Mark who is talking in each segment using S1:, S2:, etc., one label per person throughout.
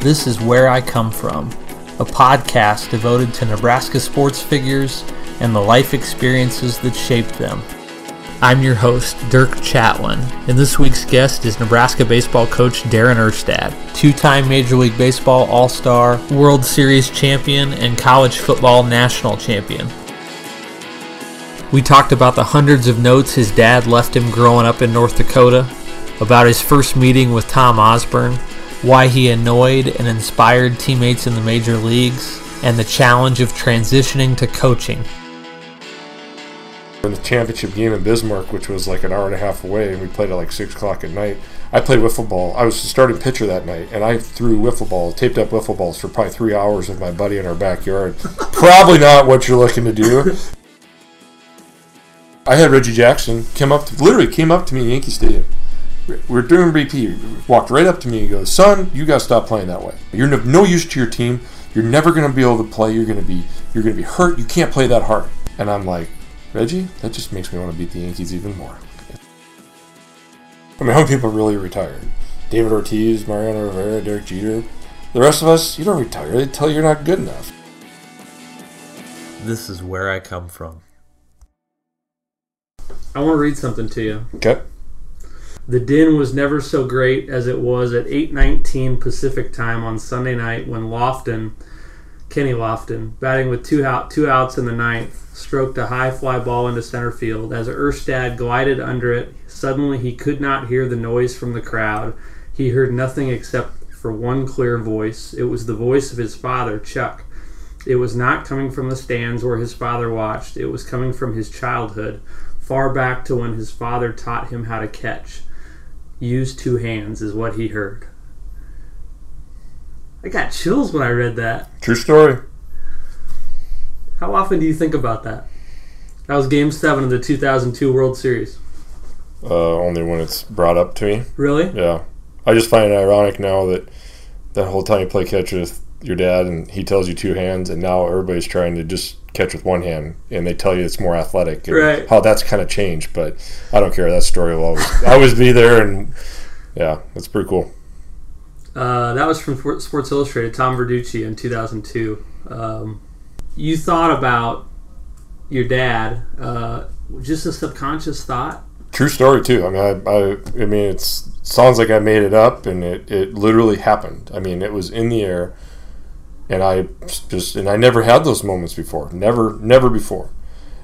S1: This is Where I Come From, a podcast devoted to Nebraska sports figures and the life experiences that shaped them. I'm your host, Dirk Chatelain, and this week's guest is Nebraska baseball coach Darren Erstad, two time Major League Baseball All Star, World Series champion, and college football national champion. We talked about the hundreds of notes his dad left him growing up in North Dakota, about his first meeting with Tom Osborne, why he annoyed and inspired teammates in the major leagues, and the challenge of transitioning to coaching.
S2: In the championship game in Bismarck, which was like an hour and a half away, and we played at like six o'clock at night. I played wiffle ball. I was the starting pitcher that night, and I threw wiffle ball, taped up wiffle balls for probably three hours with my buddy in our backyard. probably not what you're looking to do. I had Reggie Jackson come up, to, literally came up to me in Yankee Stadium. We're doing BP. Walked right up to me and goes, "Son, you got to stop playing that way. You're no, no use to your team. You're never going to be able to play. You're going to be you're going to be hurt. You can't play that hard." And I'm like, Reggie, that just makes me want to beat the Yankees even more. I mean, how many people really retired? David Ortiz, Mariano Rivera, Derek Jeter. The rest of us, you don't retire. They tell you you're not good enough.
S1: This is where I come from.
S3: I want to read something to you.
S2: Okay.
S3: The din was never so great as it was at 8:19 Pacific time on Sunday night when Lofton, Kenny Lofton, batting with two out, two outs in the ninth, stroked a high fly ball into center field. As Erstad glided under it, suddenly he could not hear the noise from the crowd. He heard nothing except for one clear voice. It was the voice of his father, Chuck. It was not coming from the stands where his father watched. It was coming from his childhood, far back to when his father taught him how to catch. Use two hands is what he heard. I got chills when I read that.
S2: True story.
S3: How often do you think about that? That was Game Seven of the 2002 World Series.
S2: Uh, only when it's brought up to me.
S3: Really?
S2: Yeah. I just find it ironic now that that whole time you play catch with your dad and he tells you two hands, and now everybody's trying to just catch with one hand, and they tell you it's more athletic. And
S3: Right.
S2: How that's kind of changed, but I don't care. That story will always always be there, and yeah, that's pretty cool.
S3: Uh, that was from Sports Illustrated, Tom Verducci in 2002. Um, you thought about your dad, uh, just a subconscious thought.
S2: True story too. I mean, I, I, I mean, it's sounds like I made it up, and it, it literally happened. I mean, it was in the air, and I just and I never had those moments before. Never, never before.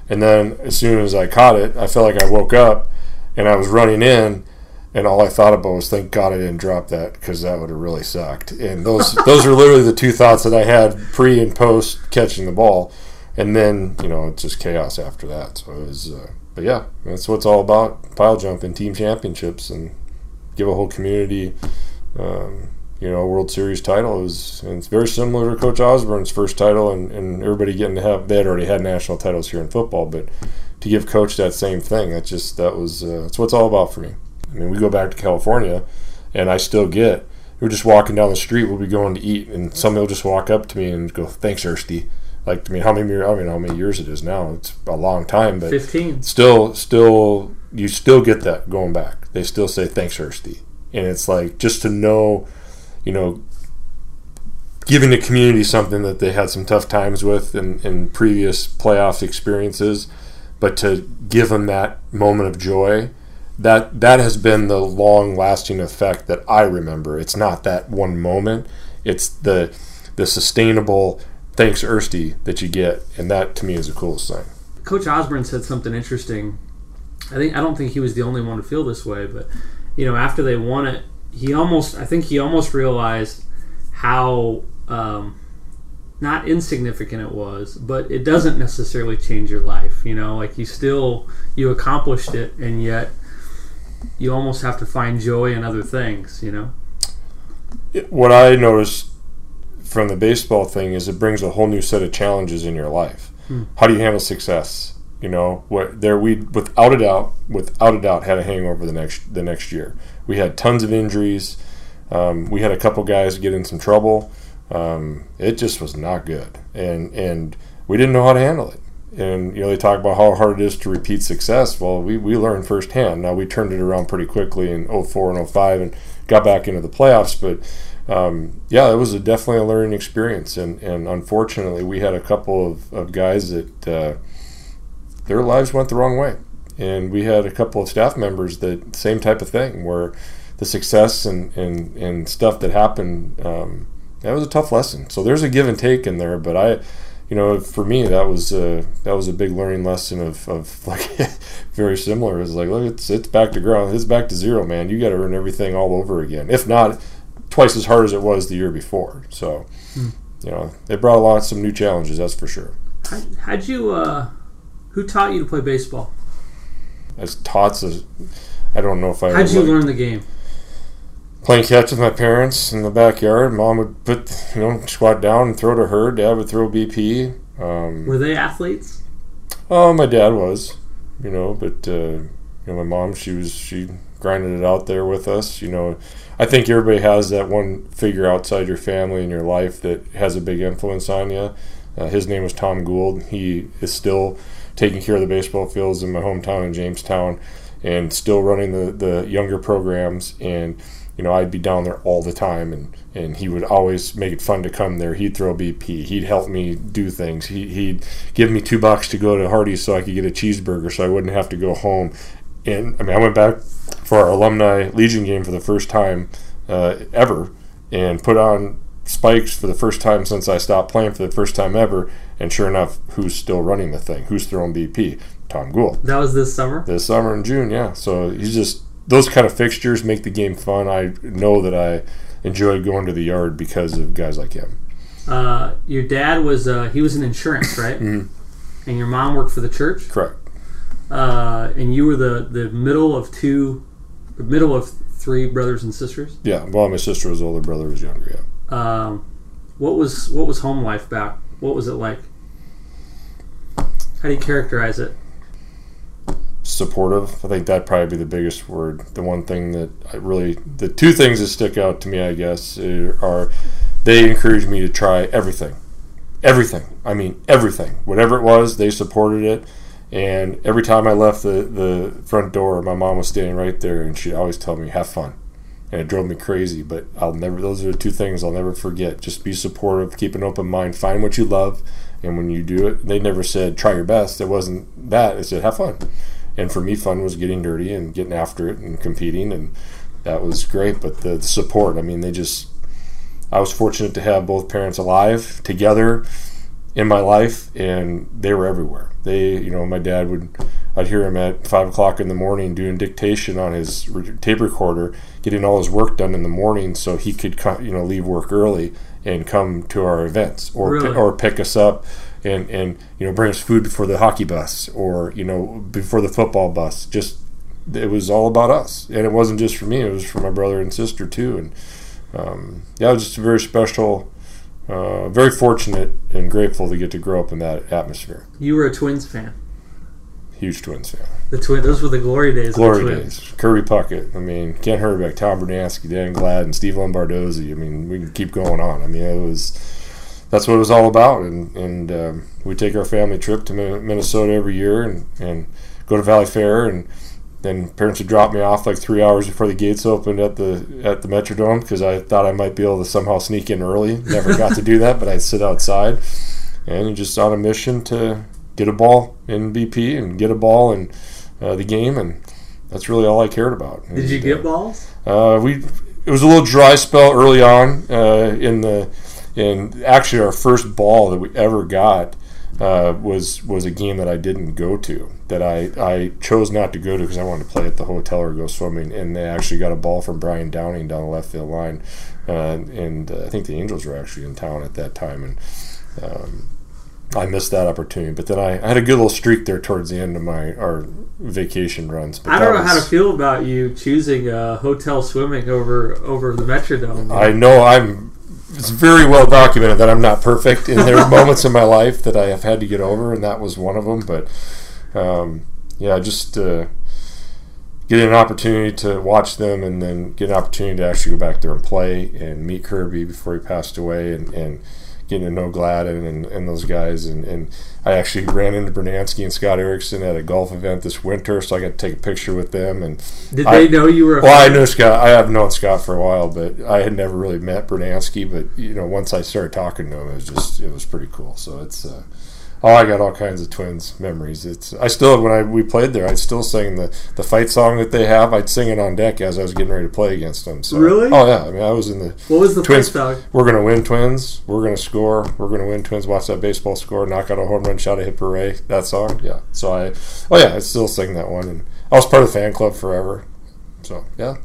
S2: And then as soon as I caught it, I felt like I woke up, and I was running in, and all I thought about was, "Thank God I didn't drop that because that would have really sucked." And those those are literally the two thoughts that I had pre and post catching the ball, and then you know it's just chaos after that. So it was. Uh, but yeah, that's what it's all about: pile jumping, team championships, and give a whole community, um, you know, World Series title. It was, and it's very similar to Coach Osborne's first title, and, and everybody getting to have. They had already had national titles here in football, but to give Coach that same thing, that just that was uh, that's what it's all about for me. I mean, we go back to California, and I still get. We're just walking down the street. We'll be going to eat, and somebody will just walk up to me and go, "Thanks, Ersty." Like, I mean, how many? year- I don't know how many years it is now. It's a long time, but
S3: 15.
S2: still, still, you still get that going back. They still say thanks, Ersty, and it's like just to know, you know, giving the community something that they had some tough times with in, in previous playoff experiences, but to give them that moment of joy. That that has been the long lasting effect that I remember. It's not that one moment. It's the the sustainable thanks Ersty that you get, and that to me is the coolest thing.
S3: Coach Osborne said something interesting. I think I don't think he was the only one to feel this way, but you know, after they won it, he almost I think he almost realized how um, not insignificant it was, but it doesn't necessarily change your life. You know, like you still you accomplished it, and yet you almost have to find joy in other things. You know,
S2: what I noticed from the baseball thing is it brings a whole new set of challenges in your life. How do you handle success? You know, what there we without a doubt, without a doubt, had a hangover the next the next year. We had tons of injuries. Um, we had a couple guys get in some trouble. Um, it just was not good, and and we didn't know how to handle it. and you know they talk about how hard it is to repeat success. Well, we we learned firsthand. Now we turned it around pretty quickly in 04 and 05 and got back into the playoffs, but. Um, yeah, it was a, definitely a learning experience, and, and unfortunately, we had a couple of, of guys that uh, their lives went the wrong way, and we had a couple of staff members that same type of thing where the success and, and, and stuff that happened um, that was a tough lesson. So there's a give and take in there, but I you know, for me, that was a that was a big learning lesson of, of like very similar. It's like, look, it's it's back to ground. It's back to zero, man. You got to earn everything all over again. If not, twice as hard as it was the year before. So, hmm. you know, it brought along some new challenges. That's for sure.
S3: How, how'd you? Uh, who taught you to play baseball?
S2: As taught as I don't know if I.
S3: How'd you like, learn the game?
S2: playing catch with my parents in the backyard. Mom would put, you know, squat down and throw to her. Dad would throw BP.
S3: Um, Were they athletes?
S2: Oh, my dad was, you know, but uh, you know, my mom, she was she grinded it out there with us. You know, I think everybody has that one figure outside your family in your life that has a big influence on you. Uh, his name was Tom Gould. He is still taking care of the baseball fields in my hometown in Jamestown, and still running the the younger programs and you know, I'd be down there all the time, and, and he would always make it fun to come there. He'd throw BP. He'd help me do things. He, he'd give me two bucks to go to Hardee's so I could get a cheeseburger so I wouldn't have to go home. And I mean, I went back for our alumni Legion game for the first time uh, ever and put on spikes for the first time since I stopped playing for the first time ever. And sure enough, who's still running the thing? Who's throwing BP? Tom Gould.
S3: That was this summer?
S2: This summer in June, yeah. So he's just those kind of fixtures make the game fun. I know that I enjoy going to the yard because of guys like him.
S3: Uh, your dad was uh, he was in insurance, right? mm-hmm. And your mom worked for the church.
S2: Correct.
S3: Uh, and you were the the middle of two, middle of three brothers and sisters.
S2: Yeah. Well, my sister was older, brother was younger.
S3: Yeah. Um, what was what was home life back? What was it like? How do you characterize it?
S2: supportive. I think that'd probably be the biggest word. The one thing that I really, the two things that stick out to me, I guess, are they encouraged me to try everything. Everything. I mean, everything. Whatever it was, they supported it. And every time I left the, the front door, my mom was standing right there, and she'd always tell me, have fun. And it drove me crazy, but I'll never, those are the two things I'll never forget. Just be supportive, keep an open mind, find what you love. And when you do it, they never said, try your best. It wasn't that. It said, have fun and for me, fun was getting dirty and getting after it and competing, and that was great. But the, the support, I mean, they just, I was fortunate to have both parents alive together in my life, and they were everywhere. They, you know, my dad would, I'd hear him at five o'clock in the morning doing dictation on his tape recorder, getting all his work done in the morning so he could, you know, leave work early and come to our events or really? or pick us up and and you know bring us food before the hockey bus or you know before the football bus. Just it was all about us, and it wasn't just for me; it was for my brother and sister too. And um, yeah, it was just a very special. Uh, very fortunate and grateful to get to grow up in that atmosphere.
S3: You were a Twins fan.
S2: Huge Twins fan.
S3: The twin, those were the glory days.
S2: Glory days. Kirby Puckett. I mean, Kent Hrbek, Tom Brunansky, Dan Gladden, Steve Lombardozzi. I mean, we can keep going on. I mean, it was that's what it was all about. And, and um, we take our family trip to Minnesota every year and, and go to Valley Fair. And then parents would drop me off like three hours before the gates opened at the at the Metrodome because I thought I might be able to somehow sneak in early. Never got to do that, but I'd sit outside and just on a mission to get a ball in BP and get a ball in uh, the game. And that's really all I cared about.
S3: Did you get uh, balls?
S2: Uh, we it was a little dry spell early on uh, in the in actually, our first ball that we ever got uh, was was a game that I didn't go to. That I, I chose not to go to because I wanted to play at the hotel or go swimming. And they actually got a ball from Brian Downing down the left field line, uh, and uh, I think the Angels were actually in town at that time. And um, I missed that opportunity. But then I, I, had a good little streak there towards the end of my our vacation runs. But
S3: I don't know was, how to feel about you choosing uh, hotel swimming over over the Metrodome.
S2: I know I'm it's very well documented that I'm not perfect, and there are moments in my life that I have had to get over, and that was one of them. But um, yeah, just uh, getting an opportunity to watch them, and then get an opportunity to actually go back there and play and meet Kirby before he passed away, and, and getting to know Gladden and, and those guys. And, and I actually ran into Brunansky and Scott Erickson at a golf event this winter, so I got to take a picture with them. And
S3: Did
S2: I-
S3: they know you were? A
S2: well, I
S3: fan?
S2: knew Scott. I have known Scott for a while, but I had never really met Brunansky. But you know, once I started talking to him, it was just it was pretty cool. So it's. Uh, Oh, I got all kinds of twins memories. It's I still when I we played there, I'd still sing the, the fight song that they have. I'd sing it on deck as I was getting ready to play against them. So,
S3: Really?
S2: Oh yeah. I mean, I was in the
S3: What was the
S2: Twins.
S3: twins dog?
S2: we're gonna win twins. We're gonna score. We're gonna win twins. Watch that baseball score. Knock out a home run. shot a hip hooray. That song. Yeah. So I. Oh yeah. I still sing that one, and I was part of the fan club forever. So yeah,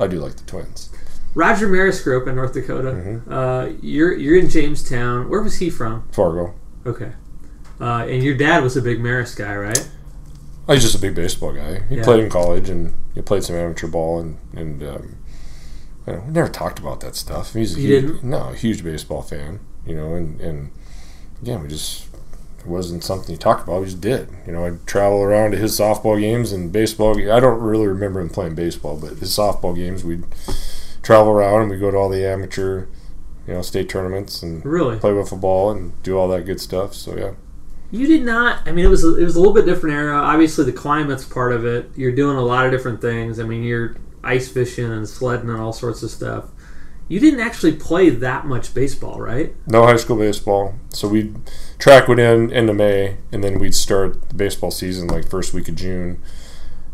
S2: I do like the twins.
S3: Roger Maris grew up in North Dakota.
S2: Mm-hmm.
S3: Uh, you're you're in Jamestown. Where was he from?
S2: Fargo.
S3: Okay. Uh, and your dad was a big Maris guy, right?
S2: I was just a big baseball guy. He
S3: Yeah.
S2: played in college and he played some amateur ball and and um, you know, we never talked about that stuff. He's a
S3: You
S2: huge,
S3: didn't?
S2: no a huge baseball fan, you know, and and again we just it wasn't something he talked about. We just did, you know. I'd travel around to his softball games and baseball. I don't really remember him playing baseball, but his softball games we'd travel around and we go to all the amateur, you know, state tournaments and
S3: Really?
S2: play wiffle ball and do all that good stuff. So yeah.
S3: You did not. I mean, it was a, it was a little bit different era. Obviously, the climate's part of it. You're doing a lot of different things. I mean, you're ice fishing and sledding and all sorts of stuff. You didn't actually play that much baseball, right?
S2: No high school baseball. So we'd track would end into May, and then we'd start the baseball season like first week of June.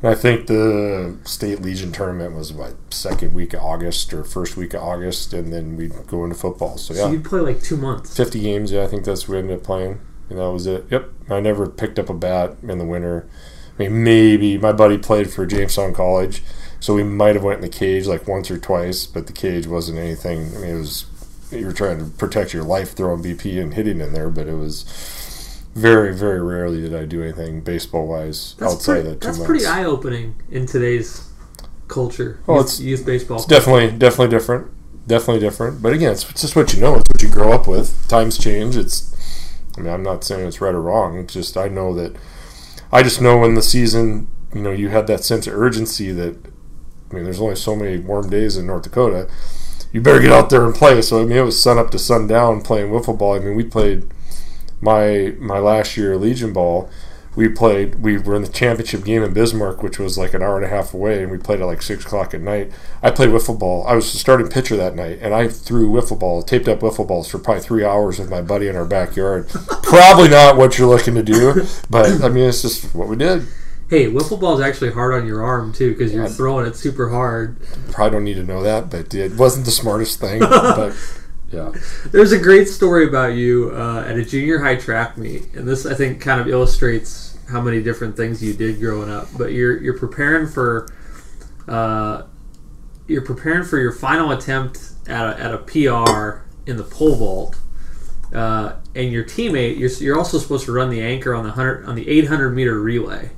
S2: And I think the state legion tournament was what second week of August or first week of August, and then we'd go into football. So
S3: So
S2: yeah,
S3: you'd play like two months.
S2: fifty games. Yeah, I think that's what we ended up playing, and that was it. Yep. I never picked up a bat in the winter. I mean, maybe my buddy played for Jamestown College, so we might have went in the cage like once or twice, but the cage wasn't anything. I mean, it was you were trying to protect your life throwing BP and hitting in there, but it was very, very rarely did I do anything baseball wise outside
S3: pretty,
S2: of two
S3: that's
S2: months.
S3: pretty eye opening in today's culture.
S2: Well,
S3: youth,
S2: it's-
S3: youth baseball.
S2: It's definitely, definitely different. Definitely different. But again, it's, it's just what you know. It's what you grow up with. Times change. It's. I mean, I'm not saying it's right or wrong. It's just I know that. I just know in the season, you know, you had that sense of urgency that. I mean, there's only so many warm days in North Dakota. You better get out there and play. So I mean, it was sun up to sundown playing wiffle ball. I mean, we played my my last year Legion ball. We played. We were in the championship game in Bismarck, which was like an hour and a half away, and we played at like six o'clock at night. I played wiffle ball. I was the starting pitcher that night, and I threw wiffle ball, taped up wiffle balls for probably three hours with my buddy in our backyard. probably not what you're looking to do, but I mean, it's just what we did.
S3: hey, wiffle ball is actually hard on your arm too because you're throwing it super hard.
S2: Probably don't need to know that, but it wasn't the smartest thing. but yeah,
S3: There's a great story about you uh, at a junior high track meet, and this I think kind of illustrates how many different things you did growing up. But you're you're preparing for uh, you're preparing for your final attempt at a, at a PR in the pole vault, uh, and your teammate you're, you're also supposed to run the anchor on the hundred on the 800 meter relay.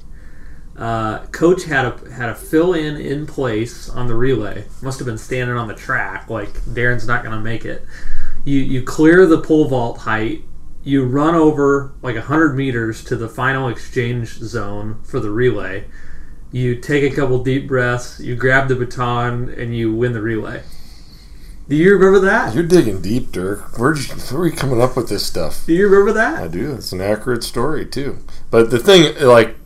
S3: Uh, coach had a had a fill in in place on the relay. Must have been standing on the track like Darren's not going to make it you you clear the pole vault height you run over like 100 meters to the final exchange zone for the relay you take a couple deep breaths you grab the baton and you win the relay do you remember that
S2: you're digging deep, Dirk. Where'd you, where are you coming up with this stuff?
S3: do you remember that?
S2: I do. It's an accurate story too. But the thing, like,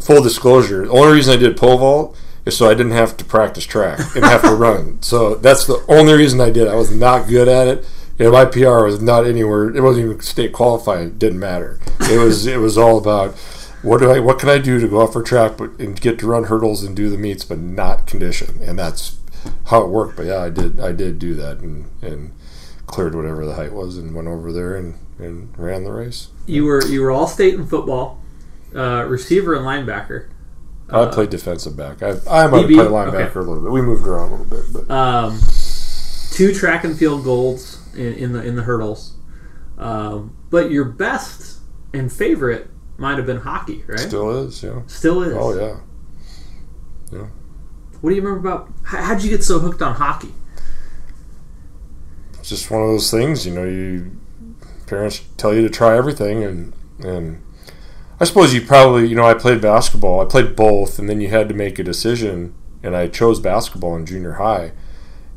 S2: full disclosure, the only reason I did pole vault is so I didn't have to practice track and have to run. So that's the only reason I did. I was not good at it. You know, my PR was not anywhere. It wasn't even state qualified. It didn't matter. It was. it was all about what do I, what can I do to go off for track, but and get to run hurdles and do the meets, but not condition. And that's how it worked. But yeah, I did. I did do that and and cleared whatever the height was and went over there and and ran the race.
S3: you were you were all state in football uh, receiver and linebacker
S2: I played defensive back. I, I might have played linebacker
S3: Okay.
S2: a little bit. We moved around a little bit, but
S3: um, two track and field golds in, in the in the hurdles um, but your best and favorite might have been hockey right
S2: still is. Yeah.
S3: Still is.
S2: Oh yeah. yeah.
S3: What do you remember about? How, how'd you get so hooked on hockey?
S2: It's just one of those things. You know, you parents tell you to try everything, and and I suppose you probably you know I played basketball. I played both, and then you had to make a decision, and I chose basketball in junior high.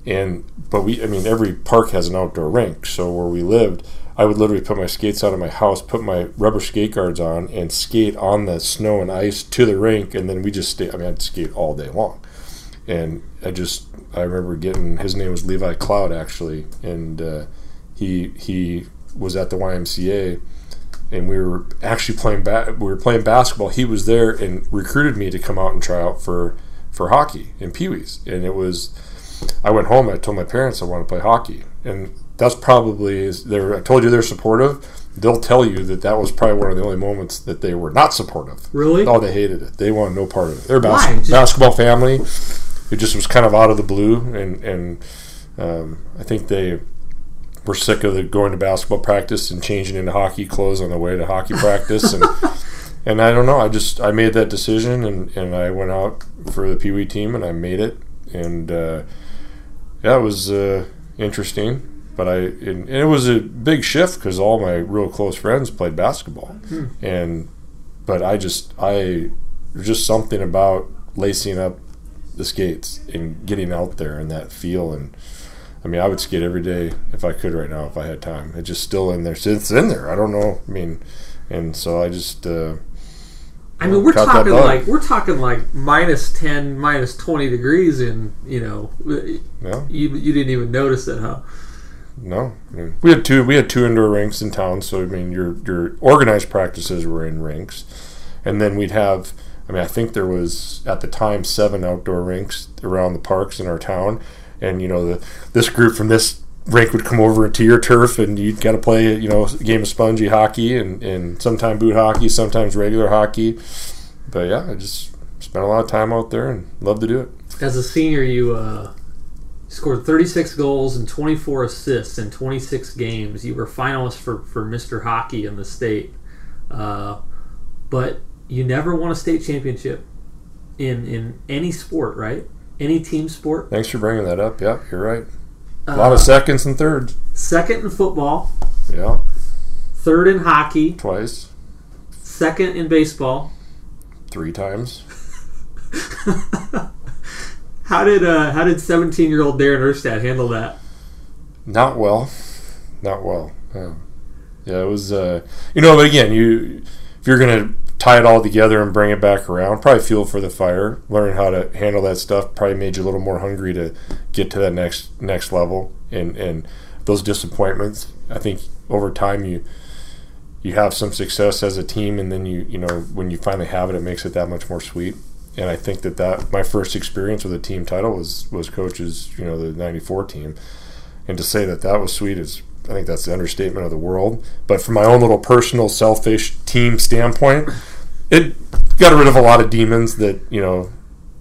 S2: and but we I mean every park has an outdoor rink. So where we lived, I would literally put my skates out of my house, put my rubber skate guards on, and skate on the snow and ice to the rink, and then we just stay. I mean, I'd skate all day long, and I just I remember getting his name was Levi Cloud actually, and uh, he he was at the YMCA, and we were actually playing ba- we were playing basketball. He was there and recruited me to come out and try out for for hockey in Pee Wees, and it was. I went home. I told my parents I want to play hockey, and that's probably is they're I told you they're supportive. They'll tell you that that was probably one of the only moments that they were not supportive.
S3: Really?
S2: Oh, they hated it. They wanted no part of it. They're bas-
S3: Just-
S2: basketball family. It just was kind of out of the blue, and and um, I think they were sick of the going to basketball practice and changing into hockey clothes on the way to hockey practice, and and I don't know. I just I made that decision, and and I went out for the Pee Wee team, and I made it, and uh, yeah, it was uh, interesting. But I and, and it was a big shift because all my real close friends played basketball, and but I just I there's just something about lacing up the skates and getting out there and that feel and I mean I would skate every day if I could right now if I had time. It's just still in there. It's in there. I don't know. I mean, and so I just uh,
S3: I mean, we're talking like we're talking like minus ten, minus twenty degrees, and you know,
S2: yeah.
S3: you you didn't even notice it, huh?
S2: No, I mean, we had two. We had two indoor rinks in town, so I mean, your your organized practices were in rinks, and then we'd have. I mean, I think there was at the time seven outdoor rinks around the parks in our town, and you know, the this group from this rink would come over to your turf, and you'd got to play, you know, a game of spongy hockey, and and sometimes boot hockey, sometimes regular hockey. But yeah, I just spent a lot of time out there and love to do it.
S3: As a senior, you uh, scored 36 goals and 24 assists in 26 games. You were finalist for, for Mr. Hockey in the state. Uh, but you never won a state championship in, in any sport, right? Any team sport.
S2: Thanks for bringing that up. Yeah, you're right. A
S3: Uh,
S2: lot of seconds and thirds.
S3: second in football,
S2: Yeah,
S3: third in hockey,
S2: twice.
S3: second in baseball.
S2: three times.
S3: How did uh, how did 17 year old Darren Erstad handle that?
S2: Not well. Not well. Yeah, yeah it was. Uh, you know, but again, you if you're gonna tie it all together and bring it back around, probably fuel for the fire. Learn how to handle that stuff probably made you a little more hungry to get to that next next level. And and those disappointments, I think over time you you have some success as a team, and then you you know when you finally have it, it makes it that much more sweet. And I think that that my first experience with a team title was was coaches, you know, the '94 team, and to say that that was sweet is I think that's the understatement of the world. But from my own little personal selfish team standpoint, it got rid of a lot of demons that you know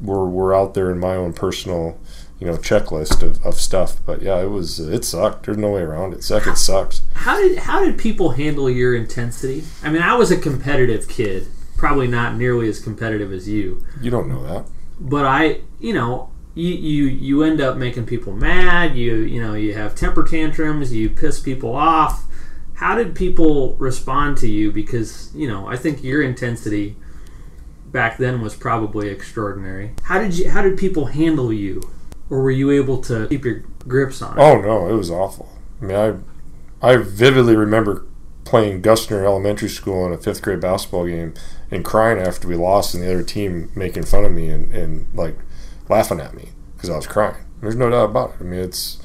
S2: were were out there in my own personal you know checklist of, of stuff. But yeah, it was it sucked. There's no way around it. Second sucks.
S3: How did how did people handle your intensity? I mean, I was a competitive kid, probably not nearly as competitive as you,
S2: You don't know that.
S3: but I, you know, you you you end up making people mad. You you know, you have temper tantrums. You piss people off. How did people respond to you? Because you know, I think your intensity back then was probably extraordinary. How did you how did people handle you, or were you able to keep your grips on it?
S2: Oh no, it was awful. I mean, I I vividly remember playing Gussner Elementary School in a fifth grade basketball game and crying after we lost, and the other team making fun of me and, and like laughing at me because I was crying. There's no doubt about it. I mean, it's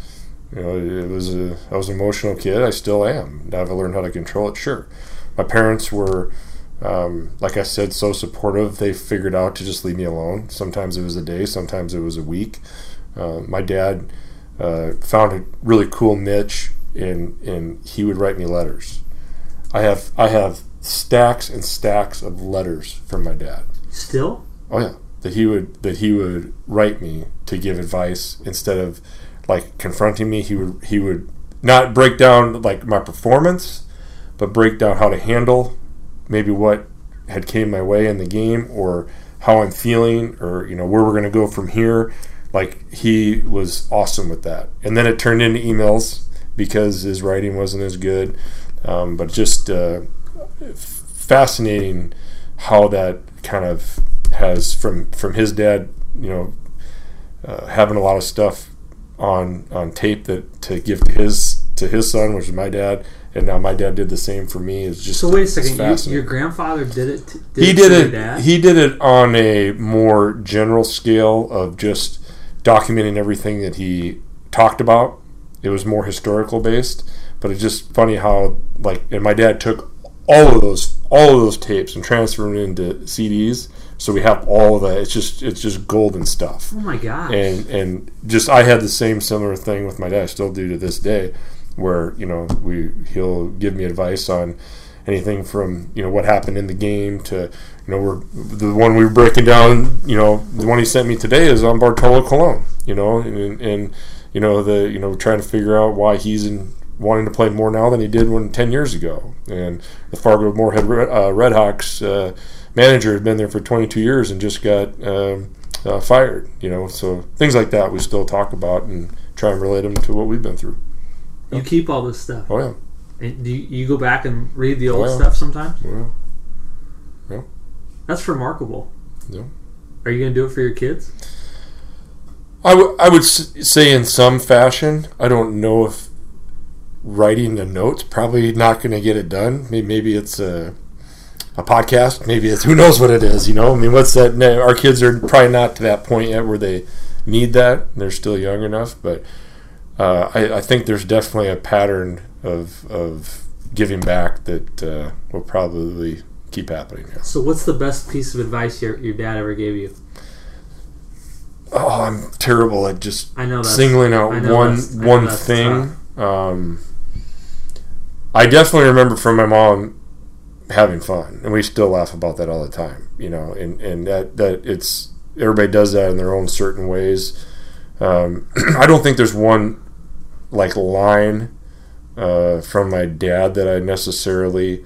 S2: you know, it was a I was an emotional kid. I still am. Have I've learned how to control it? Sure. My parents were. Um, like I said, so supportive. They figured out to just leave me alone. Sometimes it was a day, sometimes it was a week. Uh, my dad uh, found a really cool niche, and and he would write me letters. I have I have stacks and stacks of letters from my dad.
S3: Still,
S2: Oh yeah, that he would that he would write me to give advice instead of like confronting me. He would he would not break down like my performance, but break down how to handle maybe what had came my way in the game or how I'm feeling or you know where we're going to go from here. Like he was awesome with that, and then it turned into emails because his writing wasn't as good. Um, but just uh, fascinating how that kind of has from from his dad, you know, uh, having a lot of stuff on on tape that to give to his to his son, which is my dad, and now my dad did the same for me. Is just
S3: So wait a
S2: it's
S3: second. You, your grandfather did it. Did
S2: he
S3: it
S2: did it.
S3: Dad?
S2: He did it on a more general scale of just documenting everything that he talked about. It was more historical based, but it's just funny how like and my dad took all of those all of those tapes and transferred them into CDs. So we have all of that. It's just it's just golden stuff
S3: oh my gosh.
S2: and and just I had the same similar thing with my dad. I still do to this day, where you know we he'll give me advice on anything from you know what happened in the game to you know we're the one we were breaking down. You know the one he sent me today is on Bartolo Colon. You know and, and you know the you know trying to figure out why he's in wanting to play more now than he did when 10 years ago and the Fargo Moorhead Red, uh, Redhawks uh, manager had been there for 22 years and just got um, uh, fired you know so things like that we still talk about and try and relate them to what we've been through
S3: you keep all this stuff.
S2: oh yeah
S3: And do you, you go back and read the old
S2: Well.
S3: stuff sometimes?
S2: well
S3: That's remarkable.
S2: Yeah.
S3: Are you going to do it for your kids?
S2: I would I would s- say in some fashion. I don't know if writing the notes probably not going to get it done. Maybe, maybe it's a a podcast. Maybe it's who knows what it is. You know, I mean, what's that? Our kids are probably not to that point yet where they need that. They're still young enough, but uh, I, I think there's definitely a pattern of of giving back that uh, will probably keep happening.
S3: So, what's the best piece of advice your, your dad ever gave you?
S2: Oh, I'm terrible at just
S3: I know
S2: singling out
S3: know
S2: one
S3: that's- I know
S2: one thing. Um, I definitely remember from my mom having fun, and we still laugh about that all the time. You know, and and that that it's everybody does that in their own certain ways. Um, I don't think there's one like line uh, from my dad that I necessarily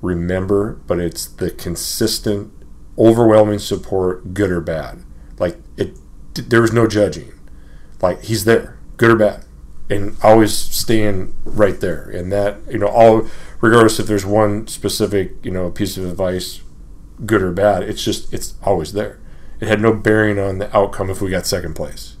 S2: remember, but it's the consistent, overwhelming support, good or bad. Like it, there was no judging. Like he's there, good or bad, and always staying right there. And that you know, all regardless if there's one specific you know piece of advice, good or bad, it's just it's always there. It had no bearing on the outcome if we got second place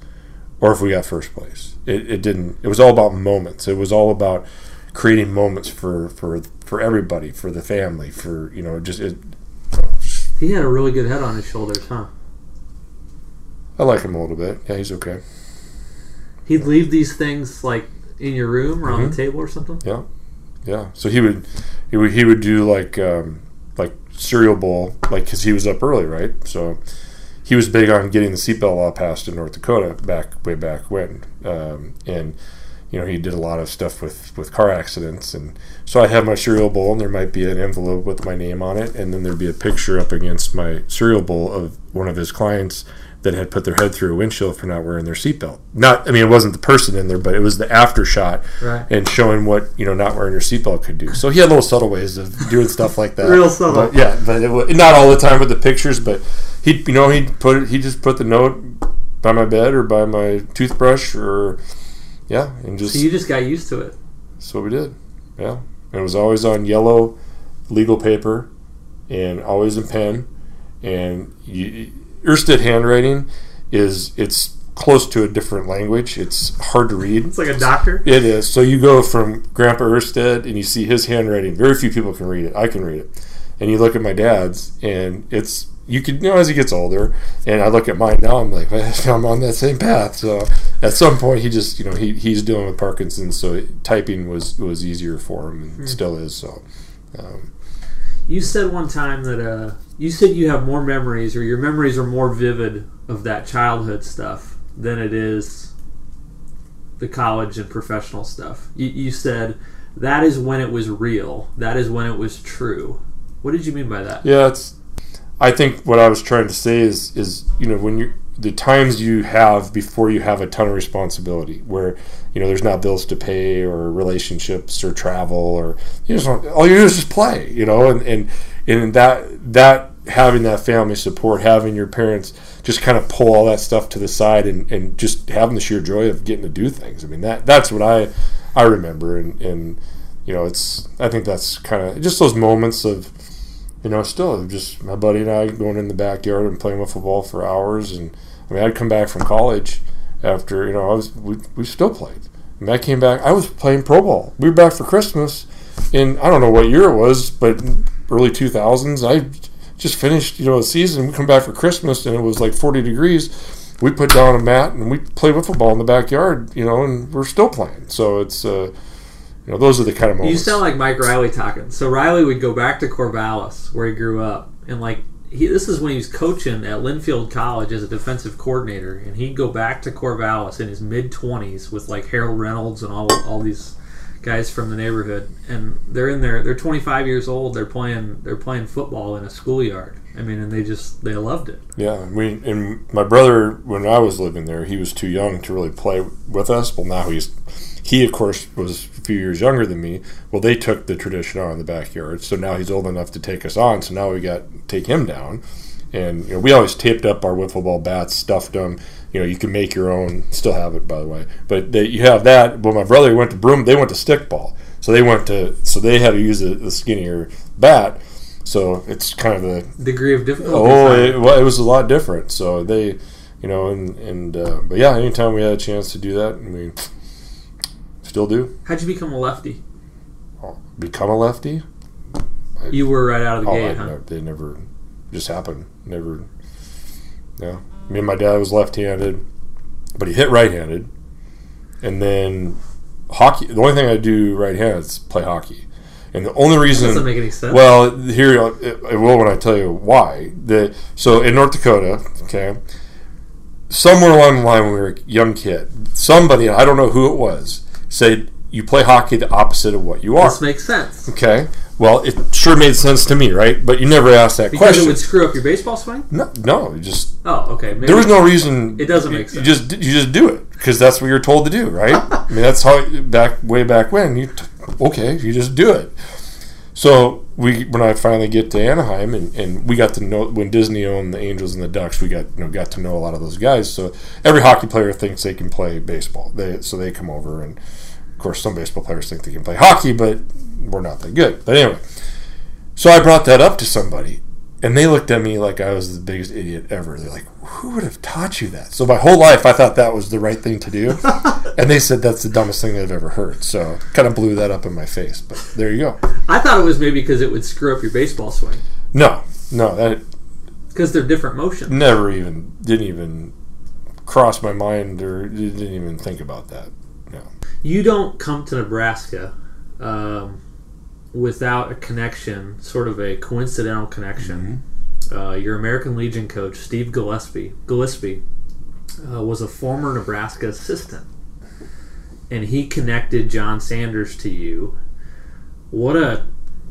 S2: or if we got first place. It, it didn't. It was all about moments. It was all about creating moments for for for everybody, for the family, for you know, just it.
S3: He had a really good head on his shoulders, huh?
S2: I like him a little bit. Yeah, he's okay.
S3: He'd leave these things like in your room or on
S2: Mhm.
S3: the table or something.
S2: Yeah, yeah. So he would he would he would do like um, like cereal bowl, like because he was up early, right? So he was big on getting the seatbelt law passed in North Dakota back way back when, um, and you know he did a lot of stuff with with car accidents, and so I'd have my cereal bowl, and there might be an envelope with my name on it, and then there'd be a picture up against my cereal bowl of one of his clients that had put their head through a windshield for not wearing their seatbelt. Not, I mean, it wasn't the person in there, but it was the after shot
S3: Right.
S2: and showing what you know not wearing your seatbelt could do. So he had little subtle ways of doing stuff like that.
S3: Real subtle.
S2: But yeah, but it, wa- not all the time with the pictures. But he, you know, he put it, he just put the note by my bed or by my toothbrush or yeah, and just
S3: So you just got used to it.
S2: So what we did. Yeah, and it was always on yellow legal paper and always in pen. And you, Erstad handwriting is it's close to a different language. It's hard to read.
S3: It's like a doctor.
S2: It is. So you go from Grandpa Erstad and you see his handwriting. Very few people can read it. I can read it. And you look at my dad's and it's you can you know as he gets older and I look at mine now I'm like I'm on that same path. So at some point he just you know he, he's dealing with Parkinson's so typing was was easier for him and still is so. Um,
S3: You said one time that uh, you said you have more memories, or your memories are more vivid of that childhood stuff than it is the college and professional stuff. You, you said that is when it was real. That is when it was true. What did you mean by that?
S2: Yeah, it's. I think what I was trying to say is is you know when you the times you have before you have a ton of responsibility, where you know there's not bills to pay or relationships or travel or you just want, all you do is just play, you know, and and and that that having that family support, having your parents just kind of pull all that stuff to the side and, and just having the sheer joy of getting to do things. I mean that that's what I I remember and and you know it's I think that's kind of just those moments of you know, still just my buddy and I going in the backyard and playing with football for hours. And I mean, I'd come back from college after you know I was we, we still played. And I came back. I was playing pro ball. We were back for Christmas, in I don't know what year it was, but early two thousands. I just finished you know a season. We come back for Christmas and it was like forty degrees. We put down a mat and we played with football in the backyard. You know, and we're still playing. So it's. Uh, you know, those are the kind of moments.
S3: You sound like Mike Riley talking. So Riley would go back to Corvallis, where he grew up, and like he, this is when he was coaching at Linfield College as a defensive coordinator, and he'd go back to Corvallis in his mid twenties with like Harold Reynolds and all all these guys from the neighborhood, and they're in there. They're 25 years old. They're playing. They're playing football in a schoolyard. I mean, and they just they loved it.
S2: Yeah, we and my brother when I was living there, he was too young to really play with us. Well, now he's he of course was a few years younger than me. Well, they took the tradition on in the backyard, so now he's old enough to take us on. So now we got to take him down, and you know, we always taped up our wiffle ball bats, stuffed them. You know, you can make your own. Still have it, by the way. But they, you have that. Well, my brother went to broom. They went to stickball, so they went to. So they had to use a, a skinnier bat. So it's kind of the
S3: Degree of difficulty.
S2: Oh, it, well, it was a lot different. So they, you know, and and uh, but yeah, anytime we had a chance to do that, and we still do
S3: How'd you become a lefty?
S2: Oh, become a lefty.
S3: You were right out of the
S2: Oh,
S3: gate,
S2: I
S3: huh?
S2: they never just happened. Never. Yeah, me and my dad was left-handed, but he hit right-handed, and then hockey. The only thing I do right-handed is play hockey, and the only reason
S3: Doesn't make any sense.
S2: Well, here it, it will when I tell you why. The so in North Dakota, okay, somewhere along the line when we were a young kid, somebody I don't know who it was said you play hockey the opposite of what you are.
S3: this makes sense
S2: Okay, well it sure made sense to me, right? But you never asked that question.
S3: because it would screw up your baseball swing.
S2: no, no, you just
S3: Oh, okay. Maybe
S2: there was no reason.
S3: It doesn't make sense.
S2: You just you just do it because that's what you're told to do, right? I mean, that's how back way back when you t- okay, you just do it. So we when I finally get to Anaheim and, and we got to know when Disney owned the Angels and the Ducks, we got you know got to know a lot of those guys. So every hockey player thinks they can play baseball. They so they come over and of course some baseball players think they can play hockey, but we're not that good. But anyway, so I brought that up to somebody and they looked at me like I was the biggest idiot ever. They're like, "Who would have taught you that?" So my whole life, I thought that was the right thing to do, and they said that's the dumbest thing they've ever heard. So kind of blew that up in my face. But there you go.
S3: I thought it was maybe because it would screw up your baseball swing
S2: No, no, that
S3: because they're different motions.
S2: never even didn't even cross my mind or didn't even think about that. No.
S3: You don't come to Nebraska um, without a connection, sort of a coincidental connection. Uh, your American Legion coach, Steve Gillespie, Gillespie uh, was a former Nebraska assistant, and he connected John Sanders to you. What a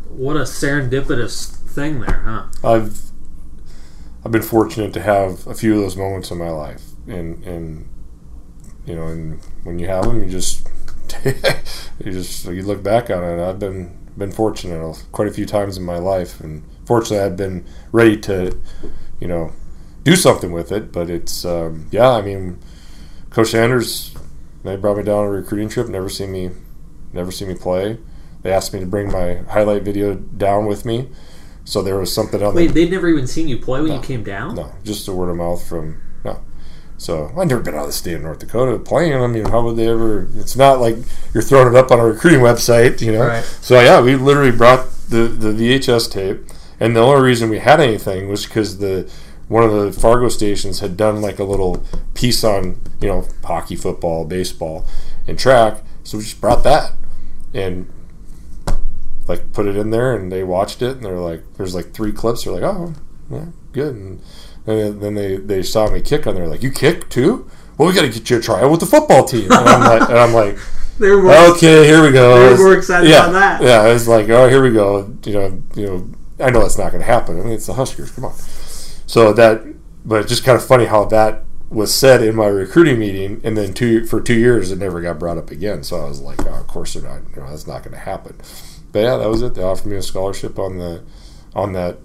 S3: what a serendipitous thing there, huh?
S2: I've I've been fortunate to have a few of those moments in my life, and and you know, and when you have them, you just you just you look back on it. I've been been fortunate quite a few times in my life, and fortunately, I've been ready to you know do something with it. But it's um, yeah, I mean, Coach Sanders, they brought me down on a recruiting trip. Never seen me, never seen me play. They asked me to bring my highlight video down with me. So there was something on the
S3: Wait, they'd never even seen you play when
S2: No.
S3: you came down.
S2: no, just a word of mouth from no. So I've never been out of the state of North Dakota playing. I mean, how would they ever? It's not like you're throwing it up on a recruiting website, you know.
S3: Right.
S2: So yeah, we literally brought the the VHS tape, and the only reason we had anything was because the one of the Fargo stations had done like a little piece on you know hockey, football, baseball, and track. So we just brought that and like put it in there, and they watched it, and they're like, "There's like three clips." They're like, "Oh, yeah, good." And then, then they, they saw me kick on there, like, "You kick too? Well, we got to get you a tryout with the football team." And I'm like, and I'm like
S3: They were more,
S2: okay, here we go.
S3: they were more excited
S2: yeah,
S3: about that.
S2: Yeah, it's like, oh, here we go. You know, you know, I know that's not going to happen. I mean, it's the Huskers. Come on. So that, but it's just kind of funny how that was said in my recruiting meeting, and then two for two years it never got brought up again. So I was like, oh, of course they're not. You know, that's not going to happen. But yeah, that was it. They offered me a scholarship on the on that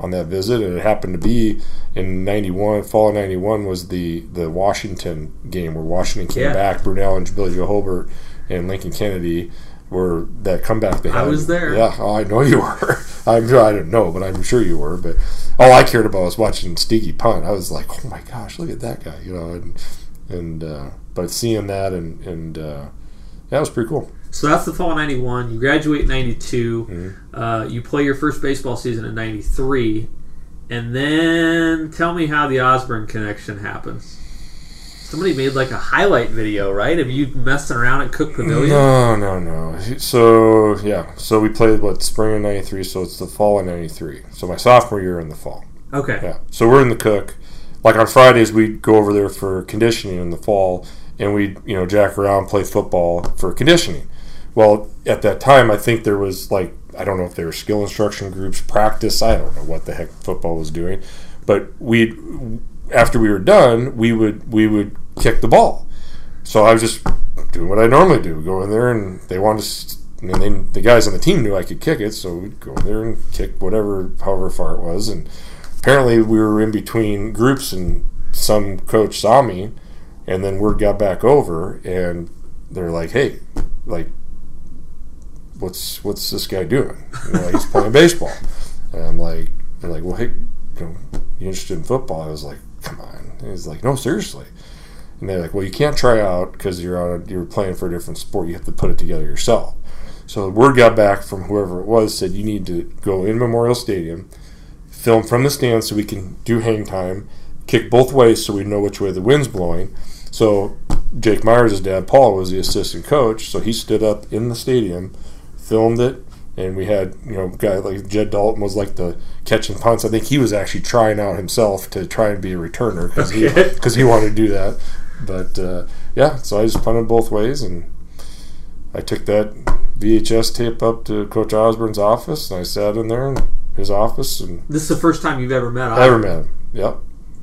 S2: on that visit, and it happened to be in '91. Fall of '91 was the the Washington game where Washington came
S3: Yeah.
S2: back. Brunell and Billy Joe Hobert and Lincoln Kennedy were that comeback they
S3: I was there.
S2: Yeah, oh, I know you were. I'm sure I didn't know, but I'm sure you were. But all I cared about was watching Steagy punt. I was like, oh my gosh, look at that guy, you know. And and uh, but seeing that and and uh, that was pretty cool.
S3: So that's the fall of '91. You graduate in '92.
S2: Mm-hmm.
S3: Uh, you play your first baseball season in '93, and then tell me how the Osborne connection happens. Somebody made like a highlight video, right? Of you messing around at Cook Pavilion.
S2: No, no, no. So yeah, so we played what spring of '93, so it's the fall of '93. So my sophomore year in the fall.
S3: Okay.
S2: Yeah. So we're in the cook. Like on Fridays, we'd go over there for conditioning in the fall, and we'd you know jack around, play football for conditioning. Well, at that time, I think there was like I don't know if there were skill instruction groups, practice. I don't know what the heck football was doing, but we after we were done, we would we would kick the ball. So I was just doing what I normally do, go in there, and they wanted to. And then the guys on the team knew I could kick it, so we'd go in there and kick whatever, however far it was, and apparently we were in between groups and some coach saw me and then word got back over and they're like hey like what's what's this guy doing? You know, he's playing baseball. And i'm like they're like well hey you know you interested in football? I was like come on. And he's like no seriously. And they're like well you can't try out because you're on a, you're playing for a different sport. You have to put it together yourself. So the word got back from whoever it was said you need to go in memorial stadium film from the stands so we can do hang time, kick both ways so we know which way the wind's blowing. So Jake Myers' dad, Paul, was the assistant coach, so he stood up in the stadium, filmed it, and we had you know guy like Jed Dalton was like the catching punts. I think he was actually trying out himself to try and be a returner because he because he wanted to do that. But uh, yeah, so I just punted both ways, and I took that VHS tape up to Coach Osborne's office, and I sat in there in his office and
S3: This is the first time you've ever met.
S2: I
S3: ever
S2: met him. Yep.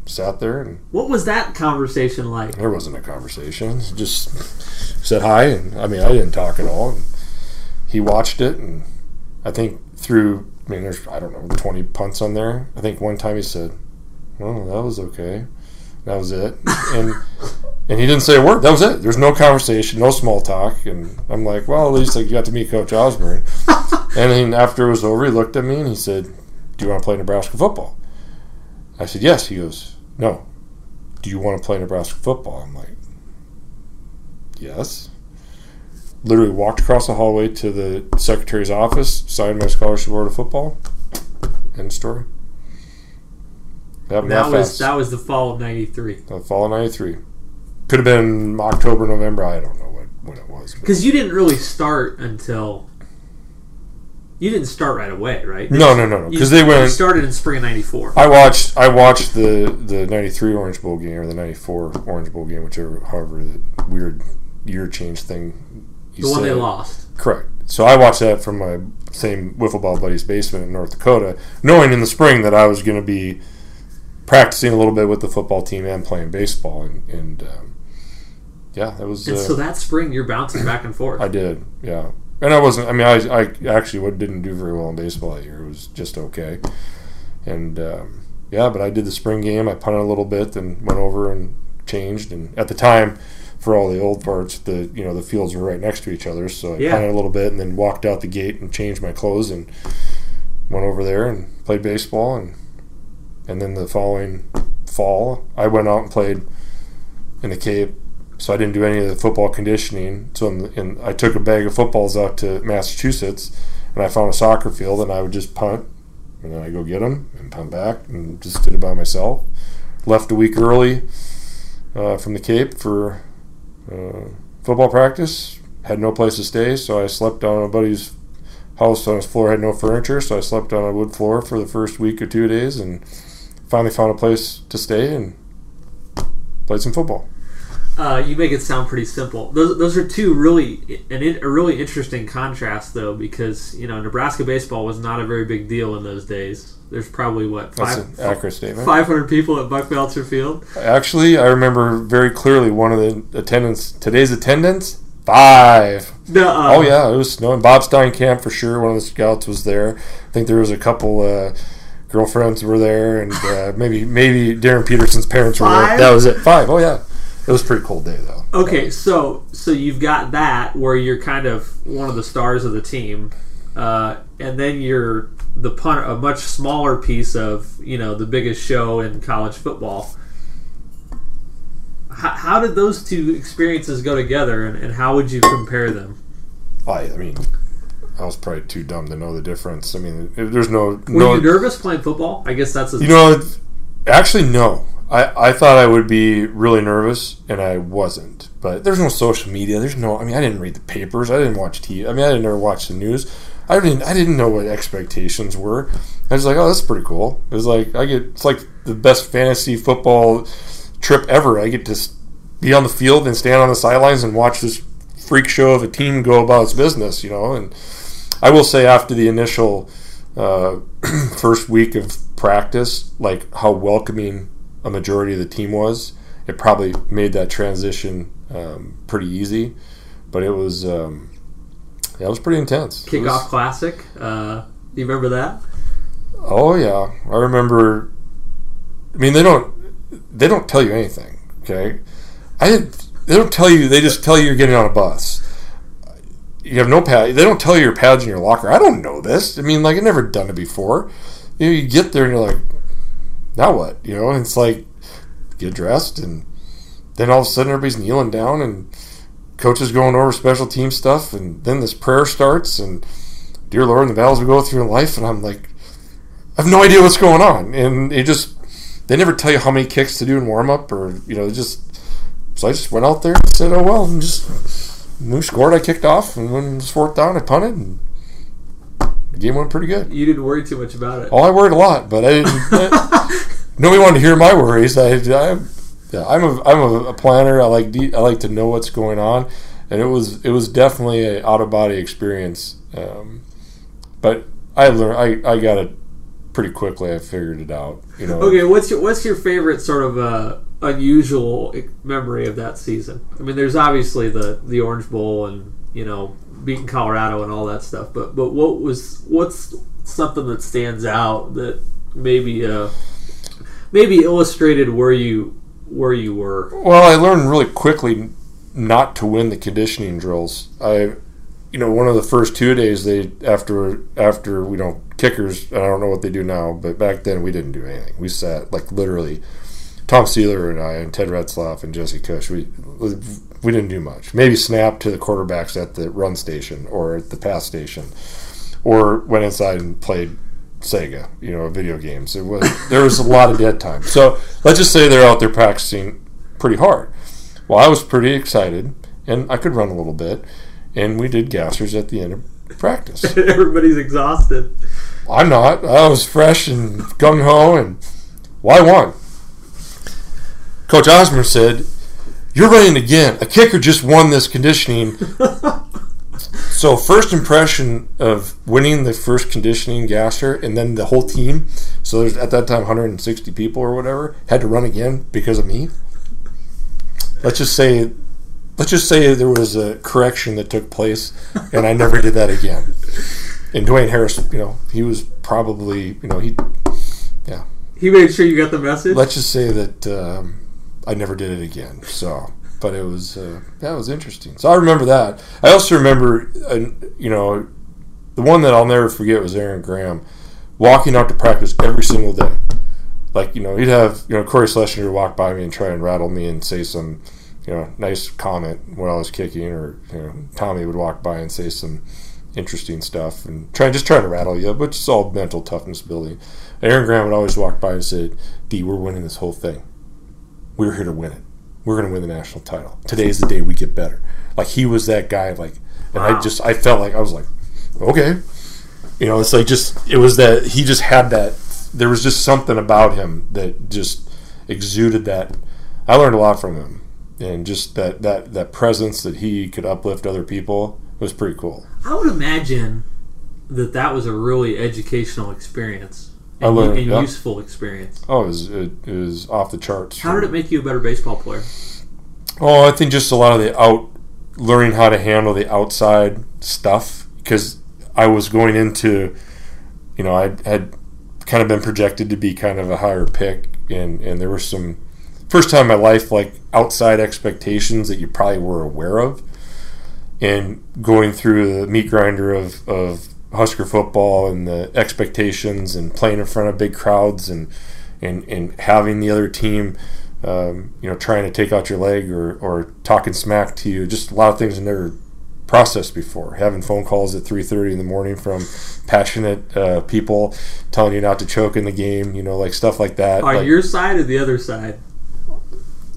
S2: Sat there and
S3: What was that conversation like?
S2: there wasn't a conversation. Just said hi and I mean I didn't talk at all. And he watched it and I think through I mean there's I don't know, twenty punts on there. I think one time he said, Oh, that was okay. That was it. And and he didn't say a word. That was it. There's no conversation, no small talk. And I'm like, well, at least I got to meet Coach Osborne. and then after it was over, he looked at me and he said, Do you want to play Nebraska football? I said, Yes. He goes, No. Do you want to play Nebraska football? I'm like, Yes. Literally walked across the hallway to the secretary's office, signed my scholarship award of football. End story.
S3: That
S2: that
S3: was that was the fall of '93.
S2: The fall of '93. Could have been October, November. I don't know what when it was.
S3: Because you didn't really start until you didn't start right away, right?
S2: No, no, no, no.
S3: You-
S2: Because they went.
S3: started in spring of '94.
S2: I watched. I watched the the '93 Orange Bowl game or the '94 Orange Bowl game, whichever, however, the weird year change thing.
S3: The one they lost.
S2: Correct. So I watched that from my same wiffle ball buddy's basement in North Dakota, knowing in the spring that I was going to be practicing a little bit with the football team and playing baseball, and, and um, yeah, that was.
S3: And
S2: uh,
S3: so that spring, you're bouncing back and forth.
S2: I did, yeah. And I wasn't. I mean, I, I actually what didn't do very well in baseball that year. It was just okay. And um, yeah, but I did the spring game. I punted a little bit, and went over and changed. And at the time, for all the old parts, the you know the fields were right next to each other. So I
S3: Yeah.
S2: punted a little bit, and then walked out the gate and changed my clothes and went over there and played baseball. And and then the following fall, I went out and played in the Cape so I didn't do any of the football conditioning. So in, in, I took a bag of footballs out to Massachusetts, and I found a soccer field, and I would just punt, and then I go get them and punt back, and just did it by myself. Left a week early uh, from the Cape for uh, football practice. Had no place to stay, so I slept on a buddy's house on his floor. Had no furniture, so I slept on a wood floor for the first week or two days, and finally found a place to stay and played some football.
S3: Uh, you make it sound pretty simple. Those, those are two really an, in- a really interesting contrast, though, because you know Nebraska baseball was not a very big deal in those days. There's probably what five
S2: accurate statement.
S3: 500 people at Buck Beltzer Field.
S2: Actually, I remember very clearly one of the attendance. Today's attendance five.
S3: No, uh,
S2: Oh yeah, it was snowing. Bob Steinkamp for sure. One of the scouts was there. I think there was a couple uh, girlfriends were there, and uh, maybe maybe Darren Peterson's parents were
S3: Five?
S2: there. That was it. Five. Oh yeah, it was a pretty cold day though.
S3: Okay, so so you've got that where you're kind of one of the stars of the team, uh, and then you're the punter, a much smaller piece of you know the biggest show in college football. how, how did those two experiences go together, and, and how would you compare them?
S2: I, I mean, I was probably too dumb to know the difference. I mean, there's no.
S3: Were
S2: no,
S3: you nervous playing football? I guess that's a,
S2: You know, actually, no. I, I thought I would be really nervous, and I wasn't. But there's no social media. There's no. I mean, I didn't read the papers. I didn't watch TV. I mean, I didn't ever watch the news. I didn't. I didn't know what expectations were. I was like, oh, that's pretty cool. It was like I get. It's like the best fantasy football trip ever. I get to be on the field and stand on the sidelines and watch this freak show of a team go about its business. You know, and I will say after the initial uh, first week of practice, like how welcoming a majority of the team was, it probably made that transition um, pretty easy. But it was, um, yeah, it was pretty intense. It was-
S3: kickoff classic. Uh, you remember that?
S2: Oh yeah, I remember. I mean, they don't they don't tell you anything. Okay, I didn't. They don't tell you. They just tell you you're getting on a bus. You have no pad. They don't tell you your pads in your locker. I don't know this. I mean, like I've never done it before. You know, you get there and you're like, now what? You know, and it's like get dressed and then all of a sudden everybody's kneeling down and coaches going over special team stuff and then this prayer starts and dear Lord, and the battles we go through in life and I'm like. I have no idea what's going on, and it just they never tell you how many kicks to do in warm up, or you know, just so I just went out there and said, "Oh well," and just who scored, I kicked off, and when it was fourth down, I punted, and the game went pretty good.
S3: You didn't worry too much about it.
S2: Oh, I worried a lot, but I didn't. Nobody wanted to hear my worries. I, I yeah, I'm a I'm a, a planner. I like de- I like to know what's going on, and it was it was definitely a out of body experience. Um, but I learned I I got it pretty quickly. I figured it out. You know.
S3: Okay, what's your what's your favorite sort of uh, unusual memory of that season? I mean, there's obviously the the Orange Bowl and you know beating Colorado and all that stuff, but but what was what's something that stands out that maybe uh, maybe illustrated where you where you were?
S2: Well, I learned really quickly not to win the conditioning drills. I, you know, one of the first two days they after after we you know kickers. I don't know what they do now, but back then we didn't do anything. We sat like literally. Tom Sieler and I and Ted Retzloff and Jesse Cush. We we didn't do much. Maybe snap to the quarterbacks at the run station or at the pass station, or went inside and played Sega, you know, video games. It was there was a lot of dead time. So let's just say they're out there practicing pretty hard. Well, I was pretty excited, and I could run a little bit, and we did gassers at the end of practice.
S3: Everybody's exhausted.
S2: I'm not. I was fresh and gung ho, and well, I won. Coach Osmer said, "You're running again. A kicker just won this conditioning." so first impression of winning the first conditioning gasser, and then the whole team. So there's at that time 160 people or whatever had to run again because of me. Let's just say, let's just say there was a correction that took place, and I never did that again. And Dwayne Harris, you know, he was probably, you know, he, yeah.
S3: He made sure you got the message.
S2: Let's just say that um, I never did it again. So, but it was, uh, that was interesting. So I remember that. I also remember, uh, you know, the one that I'll never forget was Aaron Graham walking out to practice every single day. Like, you know, he'd have, you know, Cory Schlesinger walk by me and try and rattle me and say some, you know, nice comment when I was kicking, or, you know, Tommy would walk by and say some interesting stuff and try and just trying to rattle you, but it's all mental toughness building. Aaron Graham would always walk by and say, D, we're winning this whole thing. We're here to win it. We're going to win the national title. Today's the day we get better. Like, he was that guy, like, and
S3: Wow.
S2: I just, I felt like, I was like, okay. You know, it's like just, it was that, he just had that, there was just something about him that just exuded that. I learned a lot from him. And just that, that, that presence that he could uplift other people was pretty cool.
S3: I would imagine that that was a really educational experience
S2: I learned,
S3: and
S2: yeah.
S3: useful experience.
S2: Oh, it was, it, it was off the charts.
S3: How did it make you a better baseball player?
S2: Oh, I think just a lot of the out, learning how to handle the outside stuff because I was going into, you know, I had kind of been projected to be kind of a higher pick, and and there were some first time in my life like outside expectations that you probably were aware of, and going through the meat grinder of of Husker football and the expectations and playing in front of big crowds and and and having the other team um, you know, trying to take out your leg or, or talking smack to you. Just a lot of things I never processed before. Having phone calls at 3:30 in the morning from passionate uh, people telling you not to choke in the game. You know, like stuff like that.
S3: On
S2: like,
S3: your side or the other side?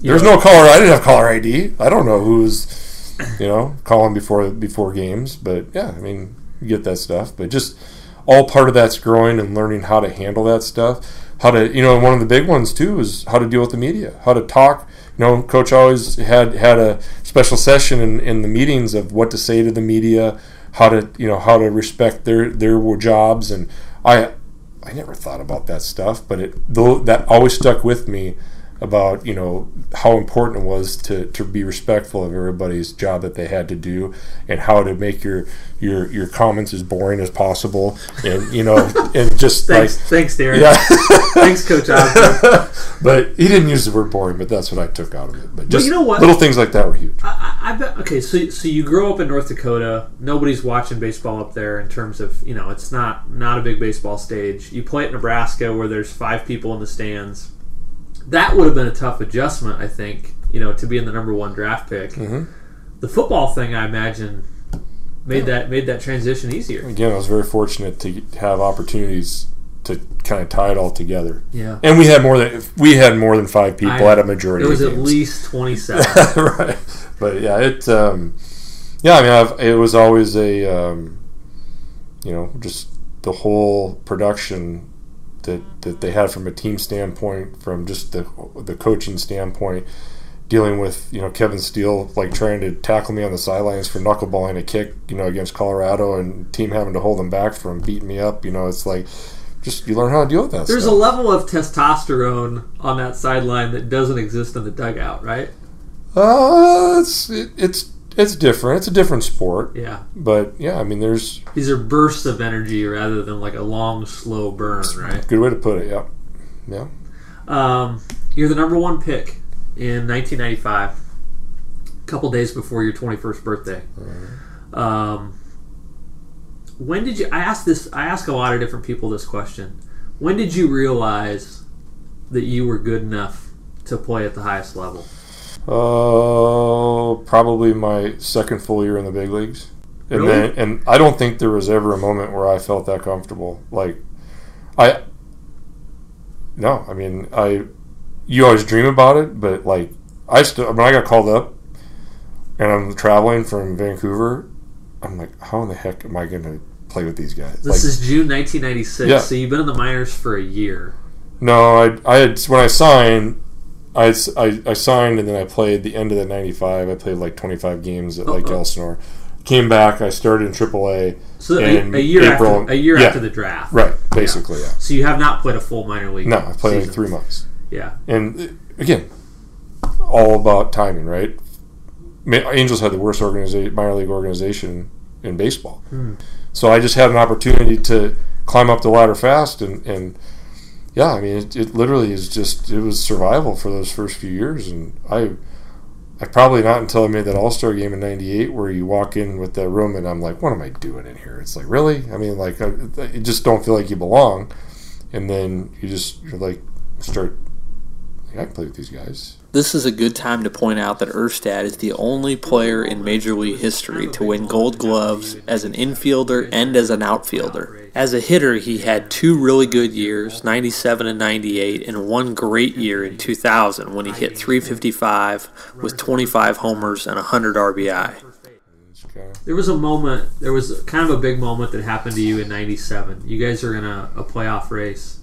S2: there's no caller. I didn't have caller ID. I don't know who's, you know, calling before before games. But yeah, I mean, you get that stuff. But just all part of that's growing and learning how to handle that stuff. How to, you know, one of the big ones too is how to deal with the media. How to talk. You know, coach always had had a special session in, in the meetings of what to say to the media, how to, you know, how to respect their their jobs. And I, I never thought about that stuff, but it though that always stuck with me about you know how important it was to, to be respectful of everybody's job that they had to do and how to make your your your comments as boring as possible and you know and just
S3: Thanks,
S2: like
S3: thanks, Darren.
S2: yeah
S3: Thanks, Coach Osborne.
S2: but he didn't use the word boring but that's what I took out of it but just
S3: you know what?
S2: little things like that were huge
S3: I, I I bet. Okay, so so you grow up in North Dakota. Nobody's watching baseball up there in terms of you know it's not not a big baseball stage. You play at Nebraska where there's five people in the stands. That would have been a tough adjustment, I think. You know, to be in the number one draft pick.
S2: Mm-hmm.
S3: The football thing, I imagine, made that made that transition easier.
S2: again I was very fortunate to have opportunities to kind of tie it all together
S3: Yeah,
S2: and we had more than we had more than five people
S3: I-
S2: at a majority
S3: it was at least twenty seven.
S2: right. But yeah, it. Um, yeah, I mean, I've, it was always a, um, you know, just the whole production that that they had from a team standpoint, from just the the coaching standpoint, dealing with you know Kevin Steele like trying to tackle me on the sidelines for knuckleballing a kick, you know, against Colorado, and team having to hold them back from beating me up. You know, it's like. Just you learn how to deal with that.
S3: There's a level of testosterone on that sideline that doesn't exist in the dugout, right?
S2: Uh, it's it, it's it's different. It's a different sport.
S3: Yeah.
S2: But yeah, I mean, there's
S3: These are bursts of energy rather than like a long, slow burn, right?
S2: Good way to put it. Yeah, yeah.
S3: Um, you're the number one pick in 1995, a couple days before your 21st birthday. Um, when did you? I asked this. I ask a lot of different people this question. When did you realize that you were good enough to play at the highest level?
S2: Uh, probably my second full year in the big leagues, and
S3: Really?
S2: then and I don't think there was ever a moment where I felt that comfortable. Like, I. No, I mean I. You always dream about it, but like I still when I got called up, and I'm traveling from Vancouver, I'm like, how in the heck am I going to play with these guys?
S3: This
S2: like,
S3: is June 1996,
S2: Yeah.
S3: so you've been in the minors for a year.
S2: No, I, I had when I signed, I, I- I signed and then I played the end of the '95. I played like 25 games at Lake. Elsinore. Came back. I started in AAA.
S3: So a,
S2: In
S3: a year
S2: April-
S3: after a year
S2: yeah.
S3: after the draft.
S2: Right, basically, yeah.
S3: So you have not played a full minor league.
S2: No, I played like
S3: season.
S2: three months.
S3: Yeah.
S2: And uh, again, all about timing, right? Angels had the worst organiza- minor league organization in baseball.
S3: Hmm.
S2: So I just had an opportunity to climb up the ladder fast, and, and yeah, I mean, it, it literally is just it was survival for those first few years, and I. I probably not until I made that All Star game in '98, where you walk in with that room, and I'm like, "What am I doing in here?" It's like, really? I mean, like, I, you just don't feel like you belong, and then you just you're like start. I can play with these guys.
S1: This is a good time to point out that Erstad is the only player in Major League history to win gold gloves as an infielder and as an outfielder. As a hitter, he had two really good years, 97 and 98, and one great year in 2000 when he hit 355 with 25 homers and 100 RBI.
S3: There was a moment. There was kind of a big moment that happened to you in '97. You guys are in a, a playoff race,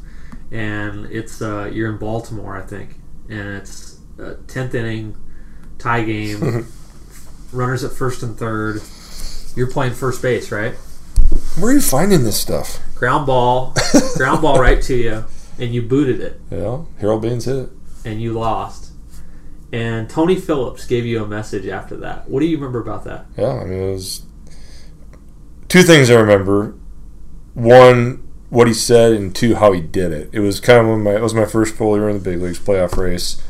S3: and it's uh, you're in Baltimore, I think, and it's a tenth inning tie game. runners at first and third. You're playing first base, right?
S2: Where are you finding this stuff?
S3: Ground ball, ground ball right to you, and you booted it,
S2: Yeah, Harold Baines hit it.
S3: and you lost. And Tony Phillips gave you a message after that. What do you remember about that?
S2: Yeah, I mean, it was two things I remember. One, what he said, and two, how he did it. It was kind of when my it was my first full year in the big leagues playoff race.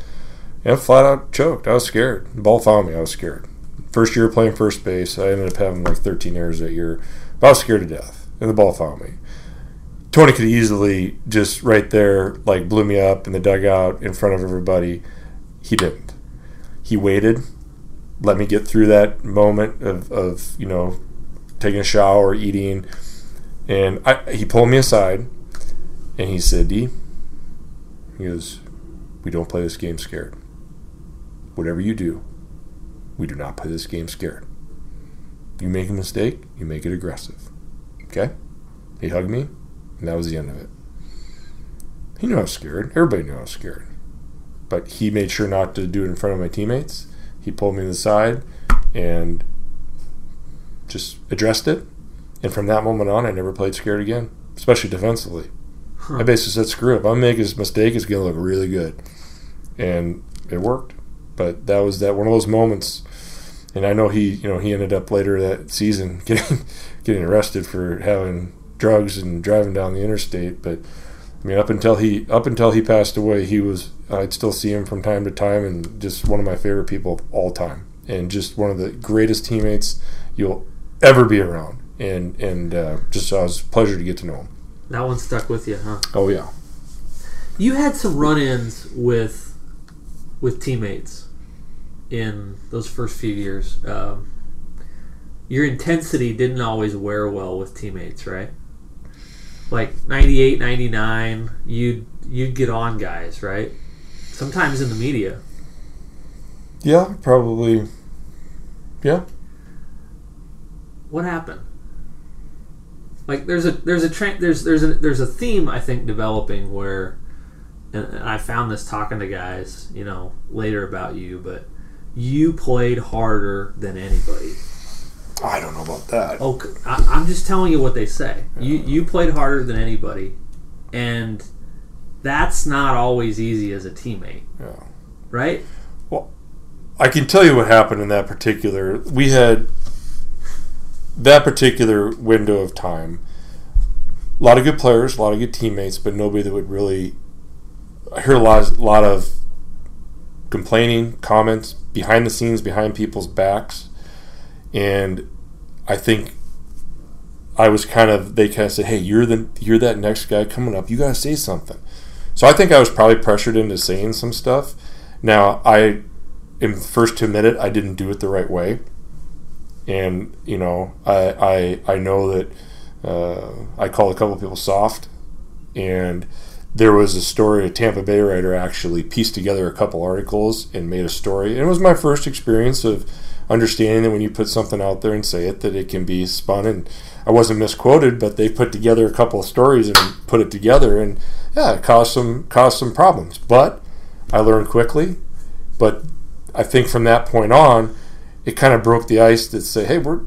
S2: And I flat out choked. I was scared. The ball found me. I was scared. First year playing first base, I ended up having like 13 errors that year. But I was scared to death, and the ball found me. Tony could easily just right there, like blew me up in the dugout in front of everybody. he didn't. He waited, let me get through that moment of, of you know taking a shower, eating, and I, he pulled me aside and he said, "D, he goes, we don't play this game scared. Whatever you do, we do not play this game scared. You make a mistake, you make it aggressive. Okay?" He hugged me, and that was the end of it. He knew I was scared. Everybody knew I was scared. But he made sure not to do it in front of my teammates. He pulled me to the side and just addressed it. And from that moment on, I never played scared again, especially defensively.
S3: Huh.
S2: I basically said, screw it. If I'm making this mistake, it's going to look really good. And it worked. But that was that one of those moments. And I know he, you know, he ended up later that season getting getting arrested for having drugs and driving down the interstate. But I mean, up until he up until he passed away, he was I'd still see him from time to time, and just one of my favorite people of all time, and just one of the greatest teammates you'll ever be around. And and uh, just uh, it was a pleasure to get to know him.
S3: That one stuck with you, huh?
S2: Oh yeah,
S3: You had some run-ins with with teammates in those first few years. Um, your intensity didn't always wear well with teammates, right? Like 98, 99, you'd you'd get on guys, right? Sometimes in the media.
S2: yeah, probably. Yeah,
S3: What happened? Like there's a there's a tra- there's there's a there's a theme I think developing where, and and I found this talking to guys, you know, later about you, but you played harder than anybody.
S2: I don't know about that.
S3: Oh, I, am just telling you what they say. You you played harder than anybody, and that's not always easy as a teammate,
S2: Yeah.
S3: right?
S2: Well, I can tell you what happened in that particular. We had that particular window of time. A lot of good players, a lot of good teammates, but nobody that would really. I heard a lot, a lot of complaining, comments behind the scenes, behind people's backs, and I think I was kind of. They kind of said, "Hey, you're the you're that next guy coming up. You got to say something." So I think I was probably pressured into saying some stuff. Now I am first to admit it. I didn't do it the right way, and you know I I, I know that uh, I called a couple of people soft, and there was a story. A Tampa Bay writer actually pieced together a couple articles and made a story. And it was my first experience of understanding that when you put something out there and say it, that it can be spun. And I wasn't misquoted, but they put together a couple of stories and put it together, and yeah, it caused some caused some problems. But I learned quickly. But I think from that point on, it kind of broke the ice that say, hey, we're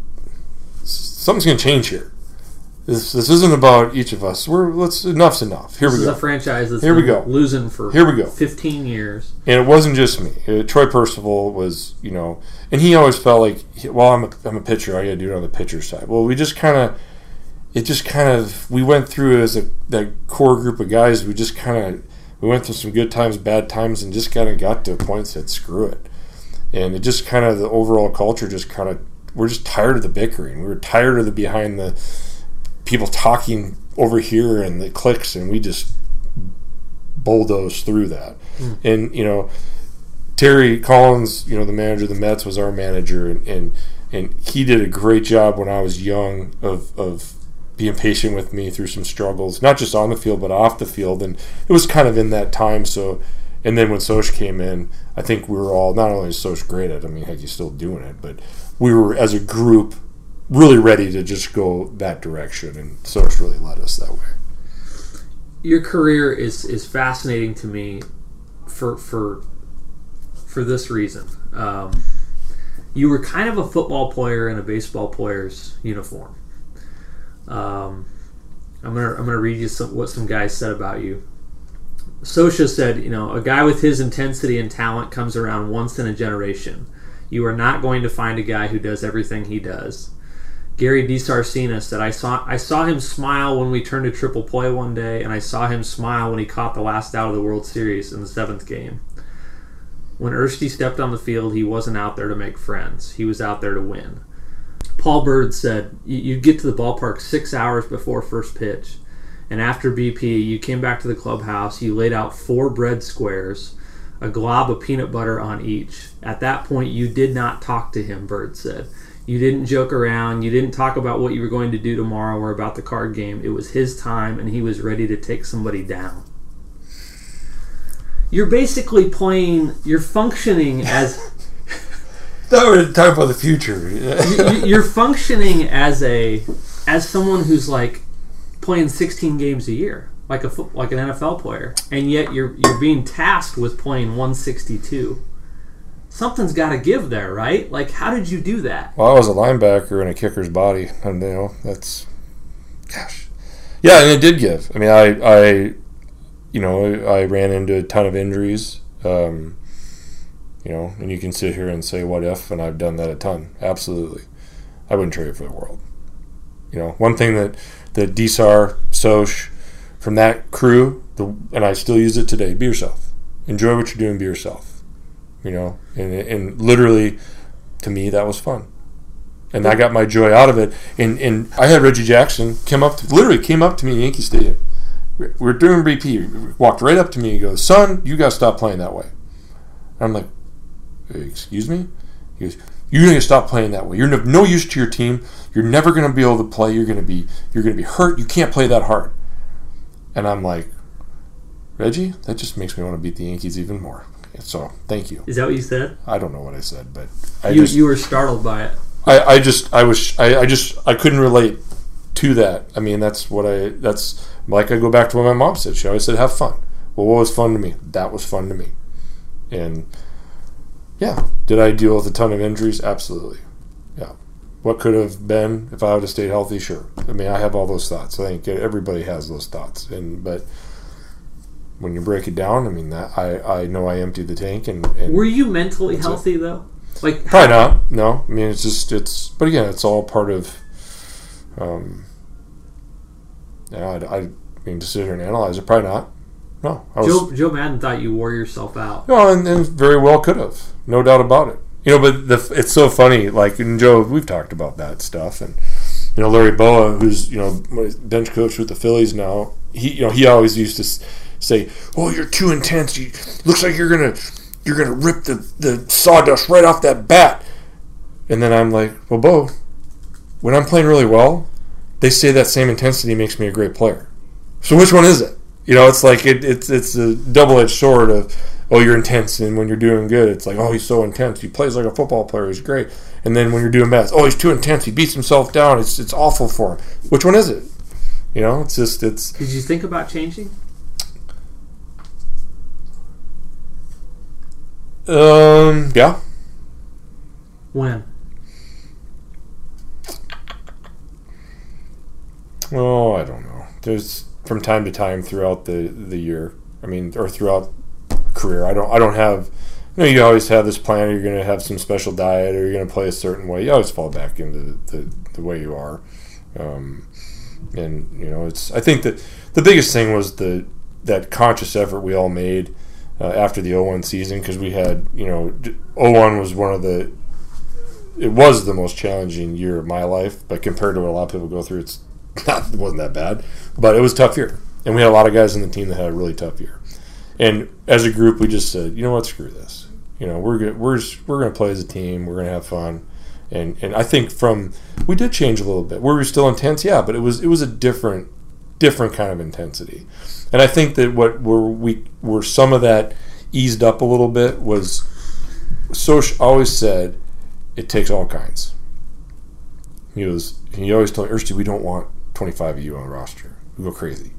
S2: something's going to change here. This this isn't about each of us. We're let's enough's enough. Here
S3: This
S2: we
S3: is
S2: go.
S3: a franchise that's
S2: Here we go.
S3: losing for
S2: Here we go.
S3: 15 years.
S2: And it wasn't just me. Uh, Troy Percival was, you know, and he always felt like, well, I'm a, I'm a pitcher. I got to do it on the pitcher side. Well, we just kind of, it just kind of, we went through as a that core group of guys. We just kind of, we went through some good times, bad times, and just kind of got to a point that said, screw it. And it just kind of the overall culture just kind of, we're just tired of the bickering. We were tired of the behind the people talking over here and the clicks, and we just bulldoze through that. Hmm. And you know, Terry Collins, you know, the manager of the Mets was our manager, and and, and he did a great job when I was young of of being patient with me through some struggles, not just on the field but off the field. And it was kind of in that time. So, and then when Soch came in, I think we were all not only is Soch great at, it, I mean, heck, he's still doing it, but we were as a group really ready to just go that direction, and Soch really led us that way.
S3: your career is is fascinating to me for for for this reason. Um, you were kind of a football player in a baseball player's uniform. Um, I'm gonna I'm gonna read you some, what some guys said about you. Scioscia said, you know, a guy with his intensity and talent comes around once in a generation. You are not going to find a guy who does everything he does. Gary DiSarcina said, I saw I saw him smile when we turned to triple play one day, and I saw him smile when he caught the last out of the World Series in the seventh game. When Ersty stepped on the field, he wasn't out there to make friends. He was out there to win. Paul Byrd said, "You- You'd get to the ballpark six hours before first pitch, and after BP, you came back to the clubhouse, you laid out four bread squares, a glob of peanut butter on each. At that point, you did not talk to him, Byrd said. You didn't joke around. You didn't talk about what you were going to do tomorrow or about the card game. It was his time, and he was ready to take somebody down. You're basically playing, you're functioning as
S2: That we're talking about the future.
S3: you- you're functioning as a as someone who's like playing 16 games a year like a like an NFL player and yet you're you're being tasked with playing 162 something's got to give there right like how did you do that
S2: Well, I was a linebacker in a kicker's body, and you know that's, gosh, yeah, and it did give. I mean, I, I, you know, I ran into a ton of injuries, um, you know, and you can sit here and say what if, and I've done that a ton. Absolutely, I wouldn't trade it for the world. You know, one thing that that Dsar, Soch, from that crew, the, and I still use it today. Be yourself. Enjoy what you're doing. Be yourself. You know, and and literally, to me, that was fun and I got my joy out of it. And and I had Reggie Jackson come up, to, literally came up to me in Yankee Stadium. We're doing BP. Walked right up to me and goes, "Son, you got to stop playing that way." And I'm like, "Excuse me?" He goes, "You're going to stop playing that way. You're of no use to your team. You're never going to be able to play. You're going to be you're going to be hurt. You can't play that hard." And I'm like, "Reggie, that just makes me want to beat the Yankees even more." So thank you.
S3: is that what you said
S2: I don't know what I said, but I
S3: you,
S2: just
S3: you were startled by it
S2: I, I just I was I, I just I couldn't relate to that. I mean that's what I that's like I go back to what my mom said. She always said have fun. Well, what was fun to me? That was fun to me. And yeah, did I deal with a ton of injuries? Absolutely. Yeah. What could have been if I would have stayed healthy? Sure. I mean, I have all those thoughts. I think everybody has those thoughts. And but when you break it down, I mean that I I know I emptied the tank and, and
S3: were you mentally
S2: That's it.
S3: healthy though like
S2: Probably not. No, I mean it's just it's. But again, it's all part of. Um, yeah, I, I mean to sit here and analyze it. Probably not. No, I was.
S3: Joe, Joe Maddon thought you wore yourself out
S2: No, and, and very well could have, no doubt about it. You know, but the, it's so funny. Like, and Joe, we've talked about that stuff, and you know, Larry Bowa, who's you know bench coach with the Phillies now. He, you know, he always used to say, "Oh, you're too intense. You looks like you're gonna you're gonna rip the the sawdust right off that bat." And then I'm like, "Well, Bo, when I'm playing really well, they say that same intensity makes me a great player. So which one is it? You know, it's like it, it's it's a double edged sword of oh you're intense, and when you're doing good, it's like oh he's so intense. He plays like a football player. He's great. And then when you're doing bad, oh he's too intense. He beats himself down. It's it's awful for him. Which one is it? You know, it's just it's
S3: did you think about changing
S2: um yeah.
S3: when
S2: Oh, I don't know. There's from time to time throughout the the year. I mean, or throughout career. I don't. I don't have. You know, you always have this plan. You're going to have some special diet, or you're going to play a certain way. You always fall back into the, the way you are. Um, and you know, it's. I think that the biggest thing was the that conscious effort we all made uh, after the 01 season because we had you know d- 01 was one of the it was the most challenging year of my life but compared to what a lot of people go through it's not it wasn't that bad. But it was tough year and we had a lot of guys in the team that had a really tough year. And as a group we just said you know what? Screw this. You know we're good we're we're going to play as a team we're going to have fun. And and I think from we did change a little bit. We were we still intense? Yeah but it was it was a different different kind of intensity and I think that what were we were some of that eased up a little bit was Soch always said it takes all kinds. He was he always told me, Ersty we don't want 25 of you on the roster. We go crazy.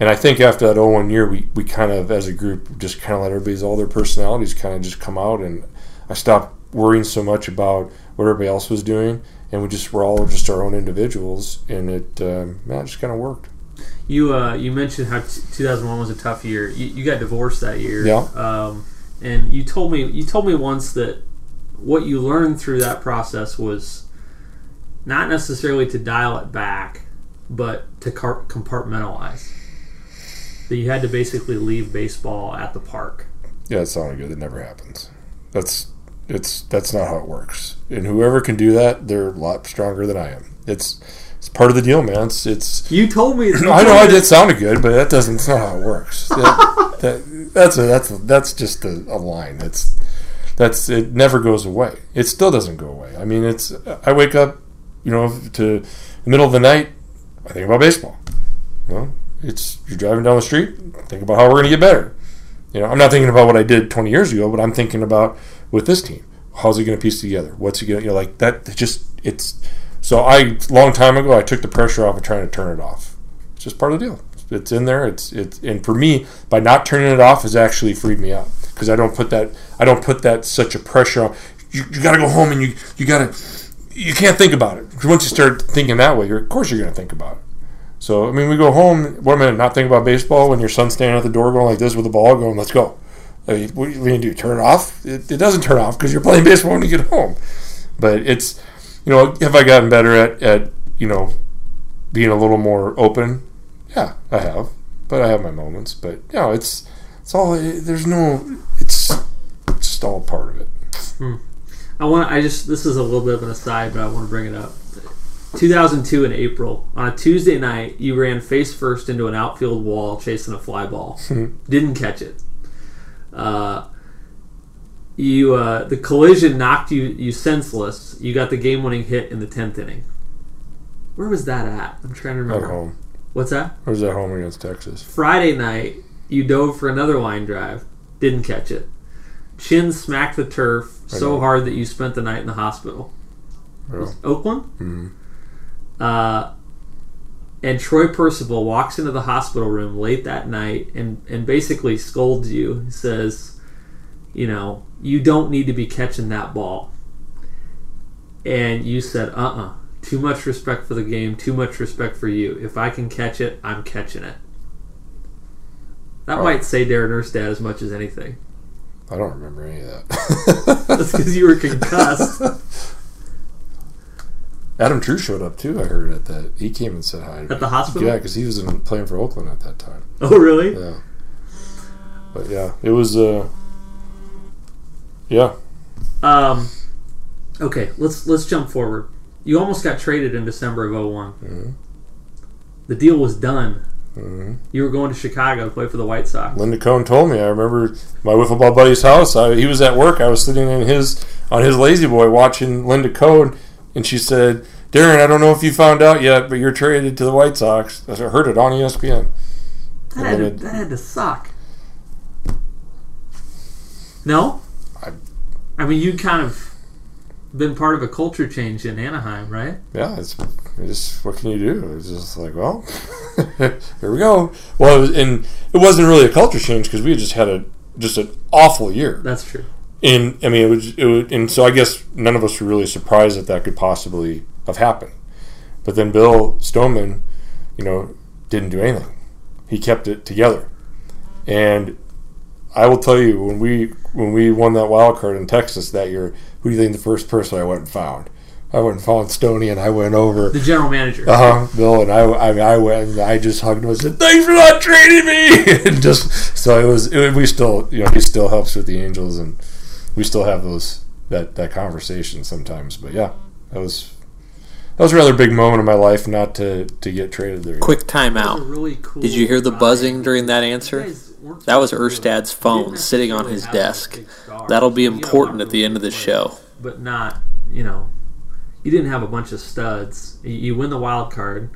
S2: And I think after that 01 year, we, we kind of, as a group, just kind of let everybody's, all their personalities kind of just come out. And I stopped worrying so much about what everybody else was doing. And we just were all just our own individuals. And it, um, man, it just kind of worked.
S3: You uh, you mentioned how t- 2001 was a tough year. You, you got divorced that year.
S2: Yeah.
S3: Um, and you told me you told me once that what you learned through that process was not necessarily to dial it back, but to car- compartmentalize. That you had to basically leave baseball at the park.
S2: Yeah, it sounded good. It never happens. That's it's that's not how it works. And whoever can do that, they're a lot stronger than I am. It's it's part of the deal, man. It's it's.
S3: You told me.
S2: I know I did sounded good, but that doesn't. That's not how it works. That, that, that's a that's a, that's just a, a line. That's that's it. Never goes away. It still doesn't go away. I mean, it's. I wake up, you know, to the middle of the night. I think about baseball. You know, it's you're driving down the street. Think about how we're going to get better. You know, I'm not thinking about what I did 20 years ago, but I'm thinking about with this team. How's he going to piece together? What's he going to, you know, like that? it Just, it's, so I, long time ago, I took the pressure off of trying to turn it off. It's just part of the deal. It's in there. It's, it's, and for me, by not turning it off has actually freed me up because I don't put that, I don't put that such a pressure on. You, you got to go home and you, you got to, you can't think about it. once you start thinking that way, you're, of course you're going to think about it. So I mean, we go home. Am I not thinking about baseball when your son's standing at the door going like this with the ball, going, "Let's go." I mean, what are you going to do? Turn it off? It, it doesn't turn off because you're playing baseball when you get home. But it's, you know, have I gotten better at, at you know, being a little more open? Yeah, I have. But I have my moments. But you know, it's it's all. Eh, there's no. It's it's just all part of it. Hmm.
S3: I want. I just. This is a little bit of an aside, but I want to bring it up. 2002 in April, on a Tuesday night, you ran face first into an outfield wall chasing a fly ball. Hmm. Didn't catch it. Uh, you uh, the collision knocked you you senseless. You got the game winning hit in the tenth inning. Where was that at? I'm trying to remember.
S2: At home.
S3: What's that?
S2: I was at home against Texas.
S3: Friday night, you dove for another line drive. Didn't catch it. Chin smacked the turf
S2: I
S3: so
S2: know.
S3: hard that you spent the night in the hospital. Oakland?
S2: Mhm.
S3: Uh, and Troy Percival walks into the hospital room late that night and, and basically scolds you. He says, You know, you don't need to be catching that ball. And you said, Uh uh Too much respect for the game, too much respect for you. If I can catch it, I'm catching it. That
S2: Oh.
S3: might say Darren Erstad as much as anything.
S2: I don't remember any of that.
S3: That's because you were concussed.
S2: Adam True showed up too. I heard at that. He came and said hi.
S3: At the hospital?
S2: Yeah, because he was in, playing for Oakland at that time.
S3: oh, really?
S2: Yeah. But yeah, it was. uh Yeah,
S3: Um, okay, let's let's jump forward. You almost got traded in December of one
S2: Mhm.
S3: The deal was done.
S2: hmm
S3: You were going to Chicago to play for the White Sox.
S2: Linda Cohn told me. I remember my wiffle ball buddy's house. I, he was at work. I was sitting in his on his lazy boy watching Linda Cohn, and she said, "Darren, I don't know if you found out yet, but you're traded to the White Sox." I heard it on ESPN.
S3: That had, to,
S2: it-
S3: that had to suck. No,
S2: I-
S3: mean you kind of been part of a culture change in Anaheim, right?
S2: yeah, it's, it's just what can you do? It's just like, well, here we go. Well, it was, and it wasn't really a culture change because we just had a just an awful year.
S3: That's true.
S2: And I mean, it was, it was, and so I guess none of us were really surprised that that could possibly have happened. But then Bill Stoneman, you know, didn't do anything. He kept it together, and I will tell you when we when we won that wild card in Texas that year, who do you think the first person I went and found? I went and found Stoney, and I went over.
S3: The general manager.
S2: Uh huh. Bill and I, I, mean, I went and I just hugged him and said, "Thanks for not trading me." and just so it was. It, we still, you know, he still helps with the Angels, and we still have those that that conversation sometimes. But yeah, that was that was a rather big moment in my life not to to get traded there.
S1: Quick
S3: That was a
S1: timeout.
S3: really cool
S1: Did you hear the
S3: ride.
S1: buzzing during that
S3: You
S1: answer?
S3: Guys weren't
S1: That was
S3: supposed to do it.
S1: Erstad's phone sitting on his desk. That'll be
S3: You had a lot
S1: important at the end of the show.
S3: but not you know you didn't have a bunch of studs. You- You win the wild card.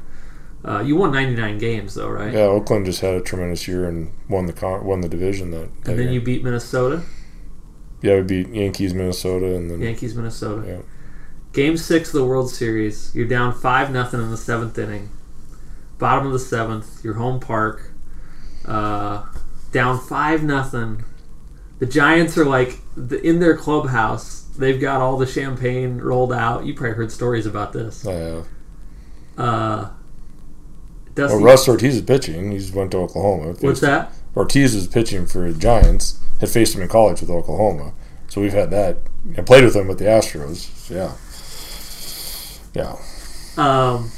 S3: Uh, you won 99 games though, right?
S2: Yeah, Oakland just had a tremendous year and won the con- won the division that. that
S3: And then
S2: year.
S3: you beat Minnesota,
S2: yeah, we beat Yankees, Minnesota, and then
S3: Yankees, Minnesota.
S2: Yeah.
S3: Game six of the World Series. You're down five nothing in the seventh inning. Bottom of the seventh. Your home park. Uh, down five nothing. The Giants are like the, in their clubhouse. They've got all the champagne rolled out. You probably heard stories about this.
S2: I have.
S3: Uh, Dusty,
S2: Well, Russ Ortiz is pitching. He's went to Oklahoma.
S3: what's that?
S2: Ortiz was pitching for the Giants. Had faced him in college with Oklahoma, so we've had that. I played with him with the Astros. Yeah, yeah.
S3: Um,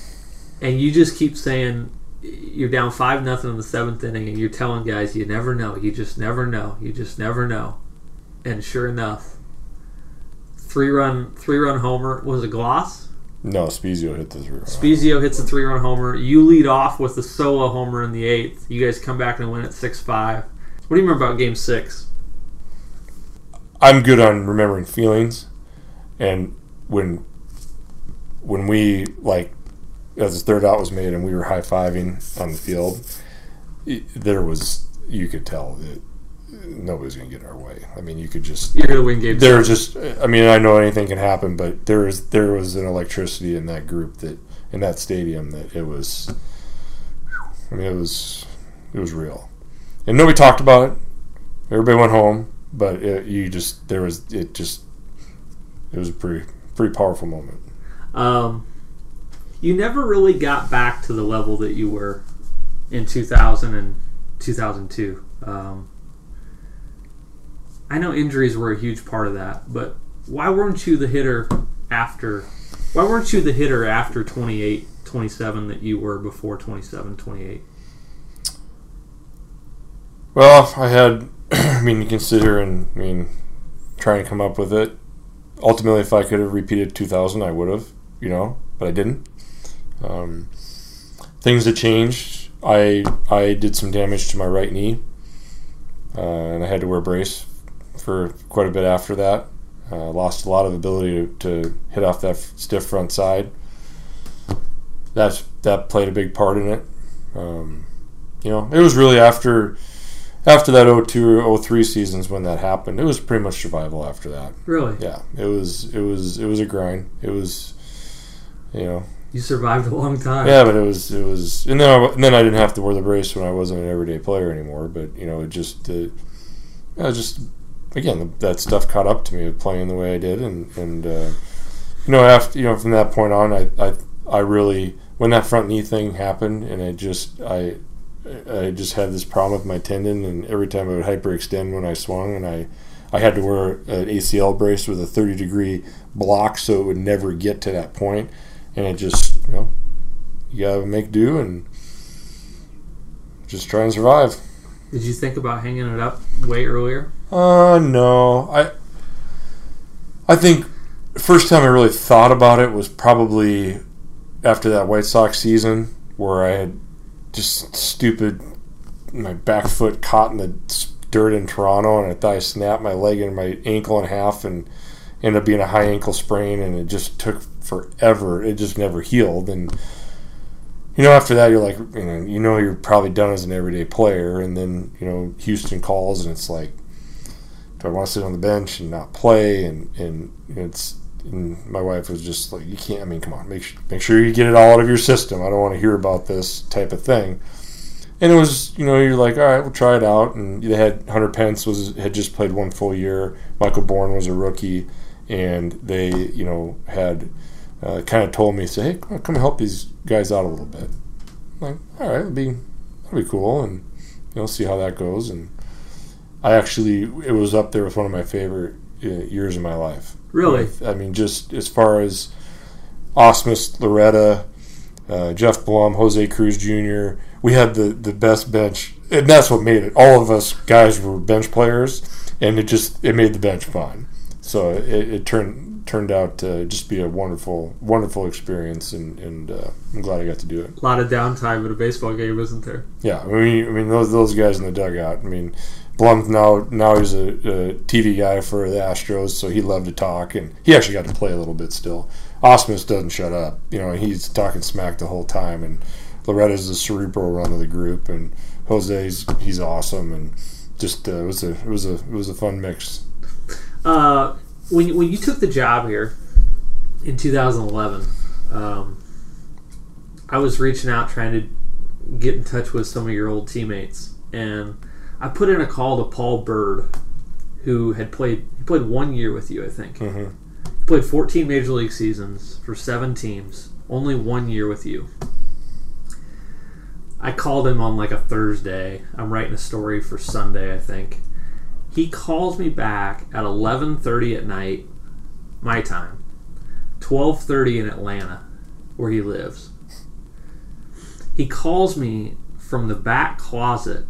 S3: and you just keep saying you're down five nothing in the seventh inning, and you're telling guys you never know, you just never know, you just never know. And sure enough, three run three run homer was a Glaus?
S2: No, Spiezio hit the three. run.
S3: Spiezio hits a three run homer. You lead off with the solo homer in the eighth. You guys come back and win at 6 5. What do you remember about game six?
S2: I'm good on remembering feelings, and when when we like as the third out was made and we were high fiving on the field, there was you could tell that nobody's gonna get in our way. I mean, you could just
S3: You're going to win game
S2: there
S3: six.
S2: was just I mean I know anything can happen, but there is there was an electricity in that group that in that stadium that it was. I mean, it was it was real, and nobody talked about it. Everybody went home, but it, you just there was it just it was a pretty pretty powerful moment.
S3: Um, you never really got back to the level that you were in 2000 and 2002. Um, I know injuries were a huge part of that, but why weren't you the hitter after? Why weren't you the hitter after 28, 27 that you were before 27, 28?
S2: Well, I had, I mean, you consider and I mean, trying to come up with it. Ultimately, if I could have repeated 2000, I would have, you know, but I didn't. Um, things that changed. I I did some damage to my right knee, uh, and I had to wear a brace for quite a bit after that. Uh, lost a lot of ability to, to hit off that f- stiff front side. That's that played a big part in it. Um, you know, it was really after after that 02 03 seasons when that happened. It was pretty much survival after that.
S3: Really?
S2: Yeah, it was it was it was a grind. It was you know
S3: You survived a long time.
S2: yeah, but it was it was, and then I, and then I didn't have to wear the brace when I wasn't an everyday player anymore. But you know, it just it was just again that stuff caught up to me playing the way I did, and and uh, you know after you know from that point on, I I I really when that front knee thing happened, and it just I I just had this problem with my tendon, and every time I would hyperextend when I swung, and I I had to wear an ACL brace with a 30 degree block so it would never get to that point, and it just you know you gotta make do and just try and survive.
S3: Did you think about hanging it up way earlier?
S2: Uh, no. I I think first time I really thought about it was probably after that White Sox season where I had just stupid my back foot caught in the dirt in Toronto and I thought I snapped my leg and my ankle in half and ended up being a high ankle sprain and it just took forever. It just never healed and you know, after that, you're like, you know, you know, you're probably done as an everyday player, and then you know, Houston calls, and it's like, do I want to sit on the bench and not play? And and it's, and my wife was just like, you can't. I mean, come on, make sure make sure you get it all out of your system. I don't want to hear about this type of thing. And it was, you know, you're like, all right, we'll try it out. And they had Hunter Pence was had just played one full year. Michael Bourn was a rookie, and they, you know, had uh, kind of told me, say, hey, come, come help these guys out a little bit. I'm like, all right, it'll be that'll be cool, and you know, see how that goes. And I actually, it was up there with one of my favorite uh, years of my life.
S3: Really?
S2: I mean, just as far as Ausmus, Loretta, uh, Geoff Blum, Jose Cruz Jr. We had the the best bench, and that's what made it. All of us guys were bench players, and it just it made the bench fun. So it, it turned turned out to just be a wonderful wonderful experience, and and uh, I'm glad I got to do it.
S3: A lot of downtime at a baseball game, isn't there?
S2: Yeah, I mean, I mean those those guys in the dugout. I mean, Blum now now he's a, a TV guy for the Astros, so he loved to talk, and he actually got to play a little bit still. Ausmus doesn't shut up, you know. He's talking smack the whole time, and Loretta's the cerebral run of the group, and Jose's he's awesome, and just uh, it was a it was a it was a fun mix.
S3: Uh, when you, when you took the job here in 2011, um, I was reaching out trying to get in touch with some of your old teammates, and I put in a call to Paul Byrd, who had played he played one year with you, I think.
S2: Mhm.
S3: He played 14 major league seasons for seven teams, only one year with you. I called him on like a Thursday. I'm writing a story for Sunday, I think. He calls me back at 11:30 at night, my time. 12:30 in Atlanta, where he lives. He calls me from the back closet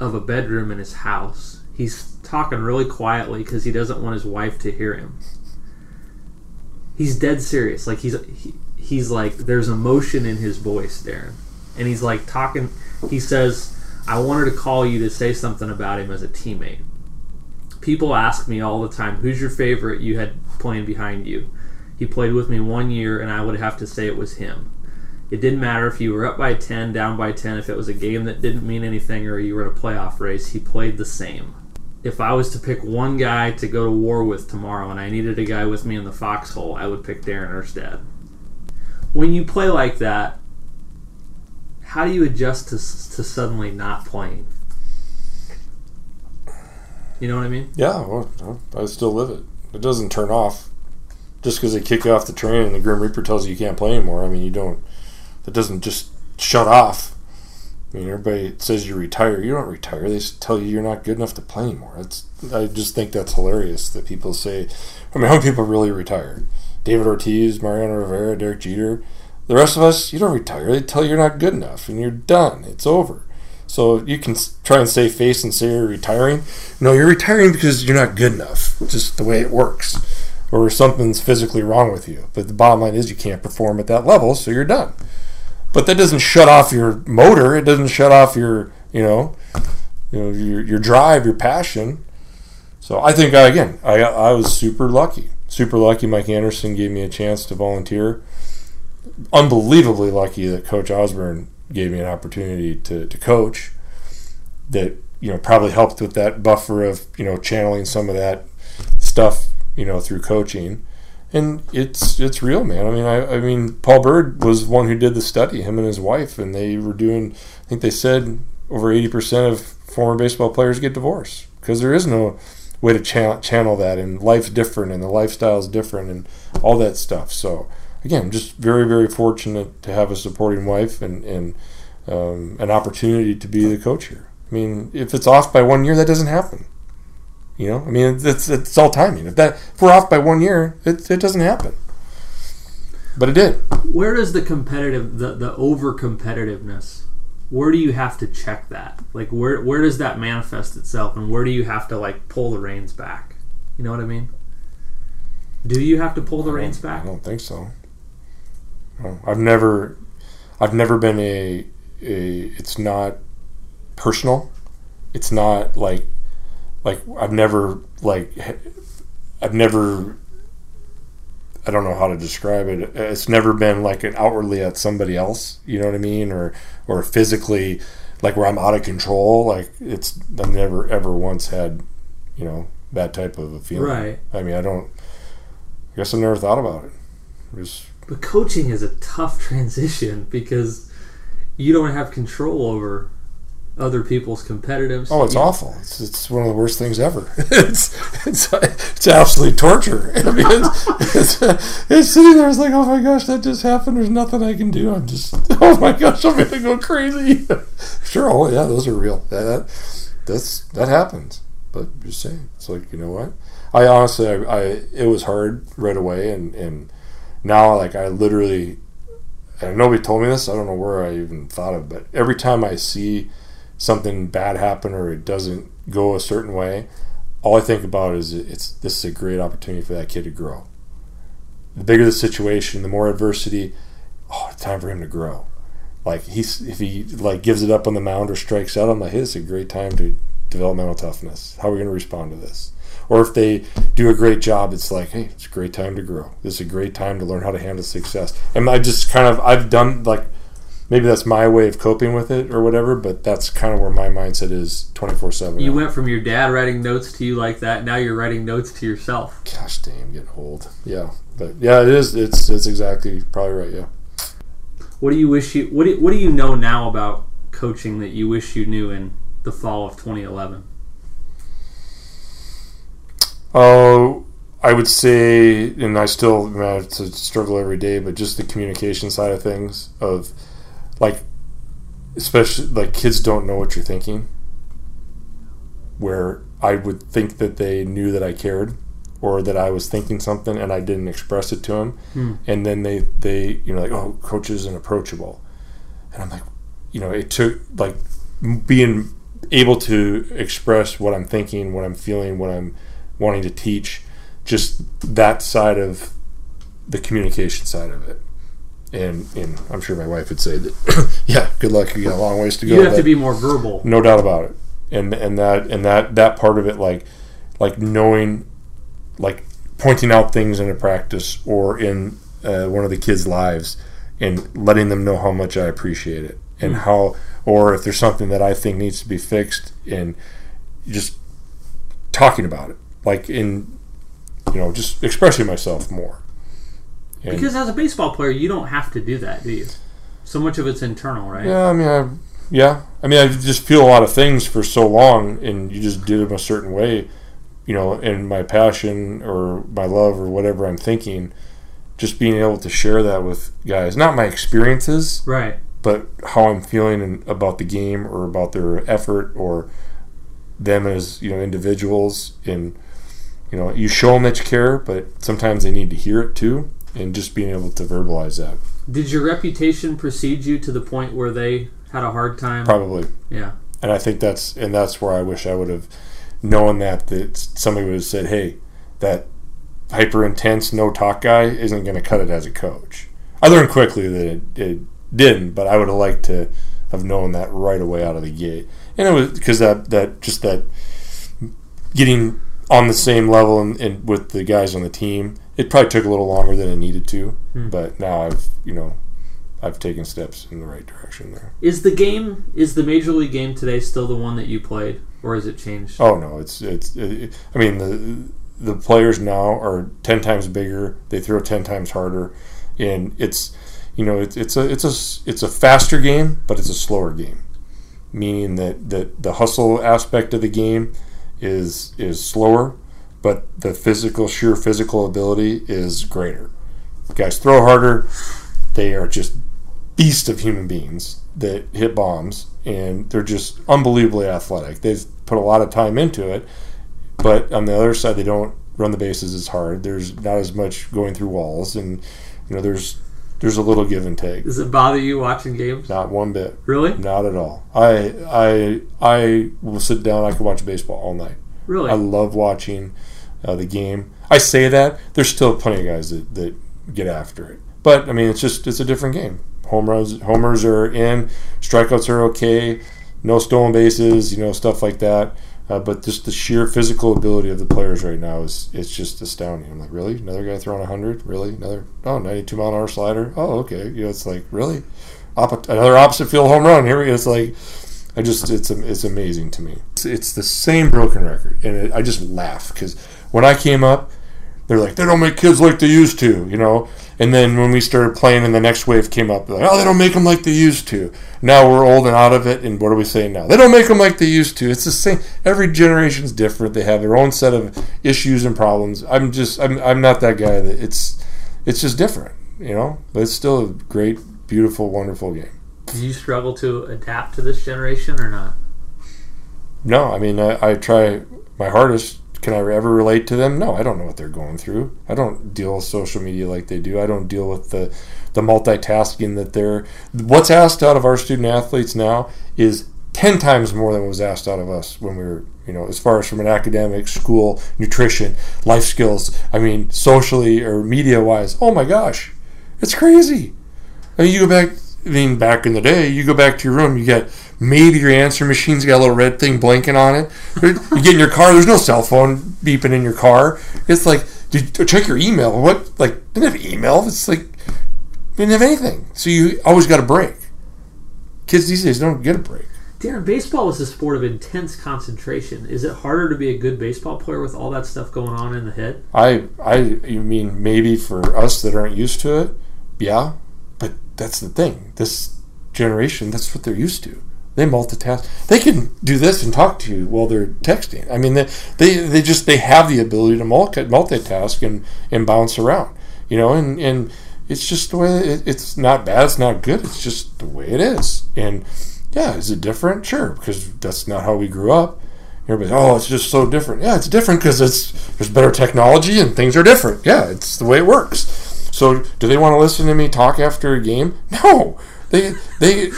S3: of a bedroom in his house. He's talking really quietly because he doesn't want his wife to hear him. he's dead serious. Like he's he, he's like there's emotion in his voice, Darren, and he's like talking. He says, "I wanted to call you to say something about him as a teammate." People ask me all the time, "Who's your favorite you had playing behind you?" He played with me one year, and I would have to say it was him. It didn't matter if you were up by 10, down by 10, if it was a game that didn't mean anything or you were in a playoff race, he played the same. If I was to pick one guy to go to war with tomorrow and I needed a guy with me in the foxhole, I would pick Darren Erstad. When you play like that, how do you adjust to, to suddenly not playing? You know what I mean?
S2: Yeah, well, I still live it. It doesn't turn off just because they kick you off the train and the Grim Reaper tells you you can't play anymore. I mean, you don't. That doesn't just shut off. I mean, everybody says you retire. You don't retire. They tell you you're not good enough to play anymore. It's, I just think that's hilarious that people say. I mean, how many people really retire? David Ortiz, Mariano Rivera, Derek Jeter. The rest of us, you don't retire. They tell you you're not good enough and you're done. It's over. So you can try and save face and say you're retiring. No, you're retiring because you're not good enough. Just the way it works. Or something's physically wrong with you. But the bottom line is you can't perform at that level, so you're done. But that doesn't shut off your motor. It doesn't shut off your, you know, you know, your, your drive, your passion. So I think uh, again, I I was super lucky, super lucky. Mike Anderson gave me a chance to volunteer. Unbelievably lucky that Coach Osborne gave me an opportunity to, to coach. That you know probably helped with that buffer of you know channeling some of that stuff you know through coaching and it's it's real, man. I mean, I, I mean, Paul Byrd was one who did the study, him and his wife, and they were doing. I think they said over eighty percent of former baseball players get divorced because there is no way to cha- channel that, and life's different, and the lifestyle's different, and all that stuff. So again, just very very fortunate to have a supporting wife and and um, an opportunity to be the coach here. I mean, if it's off by one year, that doesn't happen. You know, I mean, it's, it's, it's all timing. If that if we're off by one year, it, it doesn't happen. But it did.
S3: Where does the competitive, the, the over competitiveness, where do you have to check that? Like, where where does that manifest itself, and where do you have to like pull the reins back? You know what I mean? Do you have to pull the reins back?
S2: I don't think so. No, I've never, I've never been a, a. It's not personal. It's not like like I've never like I've never I don't know how to describe it. It's never been like an outwardly at somebody else, you know what I mean, or or physically like where I'm out of control. Like it's I've never ever once had you know that type of a feeling.
S3: Right.
S2: I mean, I don't. I guess I've never thought about it. Just,
S3: but coaching is a tough transition because you don't have control over other people's competitiveness.
S2: Oh, it's awful. It's, it's one of the worst things ever. it's, it's it's absolute torture. I mean, it's, it's, it's sitting there. It's like, oh my gosh, that just happened. There's nothing I can do. I'm just, oh my gosh, I'm gonna go crazy. sure. Oh yeah, those are real. That, that that's that happens. But just saying, it's like you know what? I honestly, I, I it was hard right away, and and now like I literally, and nobody told me this. I don't know where I even thought of, but every time I see something bad happen or it doesn't go a certain way, all I think about is it's this is a great opportunity for that kid to grow. The bigger the situation, the more adversity, oh, it's time for him to grow. Like he's if he like gives it up on the mound or strikes out, I'm like, hey, it's a great time to develop mental toughness. How are we going to respond to this? Or if they do a great job, it's like, hey, it's a great time to grow. This is a great time to learn how to handle success. And I just kind of I've done like maybe that's my way of coping with it or whatever, but that's kind of where my mindset is 24 7.
S3: You went from your dad writing notes to you like that, now you're writing notes to yourself.
S2: Gosh damn, getting old. Yeah. But yeah, it is. It's it's exactly probably right. Yeah.
S3: What do you wish you, what do, what do you know now about coaching that you wish you knew in the fall of 2011?
S2: Oh, I would say, and I still have to struggle every day, but just the communication side of things of like especially like kids don't know what you're thinking. Where i would think that they knew that i cared or that i was thinking something and i didn't express it to them hmm. and then they they you know like oh coach isn't approachable. And i'm like you know it took like being able to express what i'm thinking what i'm feeling what i'm wanting to teach just that side of the communication side of it. And, and I'm sure my wife would say that, yeah, good luck. You got a long ways to go.
S3: You have to be more verbal.
S2: no doubt about it. And and that and that that part of it, like like knowing, like pointing out things in a practice or in uh, one of the kids' lives, and letting them know how much I appreciate it and how, or if there's something that I think needs to be fixed, and just talking about it, like in, you know, just expressing myself more. And-
S3: Because as a baseball player, you don't have to do that, do you? So much of it's internal, right?
S2: Yeah, I mean, I, yeah, I mean, I just feel a lot of things for so long, and you just did them a certain way, you know, and my passion or my love or whatever I'm thinking, just being able to share that with guys, not my experiences,
S3: Right.
S2: but how I'm feeling in, about the game or about their effort or them as you know individuals, and you know, you show them that you care, but sometimes they need to hear it too, and just being able to verbalize that,
S3: Did your reputation precede you to the point where they had a hard time?
S2: probably.
S3: Yeah.
S2: and I think that's and that's where I wish I would have known that that somebody would have said, "Hey, that hyper intense no talk guy isn't going to cut it as a coach." I learned quickly that it, it didn't, but I would have liked to have known that right away out of the gate, and it was because that that just that getting on the same level and, and with the guys on the team. It probably took a little longer than it needed to, hmm. but now I've you know I've taken steps in the right direction there.
S3: Is the game is the major league game today still the one that you played, or has it changed?
S2: Oh no, it's it's. It, I mean the the players now are ten times bigger. They throw ten times harder, and it's you know it's it's a it's a it's a faster game, but it's a slower game. Meaning that that the hustle aspect of the game is is slower, but the physical sheer physical ability is greater. Guys throw harder. They are just beasts of human beings that hit bombs, and they're just unbelievably athletic. They've put a lot of time into it, but on the other side, they don't run the bases as hard. There's not as much going through walls, and you know, there's there's a little give and take.
S3: Does it bother you watching games?
S2: Not one bit.
S3: Really?
S2: Not at all. I I I will sit down. I can watch baseball all night.
S3: Really?
S2: I love watching uh, the game. I say that there's still plenty of guys that, that get after it, but I mean it's just it's a different game. Home runs, homers are in, strikeouts are okay, no stolen bases, you know stuff like that. Uh, but just the sheer physical ability of the players right now is it's just astounding. I'm like, really? Another guy throwing 100? Really? Another oh 92 mile an hour slider? Oh okay. You know it's like really, another opposite field home run. Here we go. It's like I just it's it's amazing to me. It's, it's the same broken record, and it, I just laugh because when I came up, they're like they don't make kids like they used to, you know. And then when we started playing, and the next wave came up, they're like oh they don't make them like they used to. Now we're old and out of it, and what are we saying now? They don't make them like they used to. It's the same. Every generation's different. They have their own set of issues and problems. I'm just I'm I'm not that guy. That it's it's just different, you know. But it's still a great, beautiful, wonderful game.
S3: Do you struggle to adapt to this generation or not?
S2: No, I mean, I, I try my hardest. Can I ever relate to them? No, I don't know what they're going through. I don't deal with social media like they do. I don't deal with the, the multitasking that they're. What's asked out of our student athletes now is 10 times more than was asked out of us when we were, you know, as far as from an academic, school, nutrition, life skills. I mean, socially or media wise. Oh my gosh, it's crazy. I mean, you go back. I mean, back in the day, you go back to your room, you get maybe your answer machine's got a little red thing blinking on it. You get in your car, there's no cell phone beeping in your car. It's like, did check your email. What? Like, didn't have email. It's like, didn't have anything. So you always got a break. Kids these days don't get a break.
S3: Darren, baseball was a sport of intense concentration. Is it harder to be a good baseball player with all that stuff going on in the head?
S2: I, I, you mean maybe for us that aren't used to it, yeah. But that's the thing. This generation, that's what they're used to. They multitask. They can do this and talk to you while they're texting. I mean, they they, they just they have the ability to multitask and, and bounce around. You know, and and it's just the way it, it's not bad. It's not good. It's just the way it is. And yeah, is it different? Sure, because that's not how we grew up. Everybody, oh, it's just so different. Yeah, it's different because it's there's better technology and things are different. Yeah, it's the way it works. So, do they want to listen to me talk after a game? No, they they.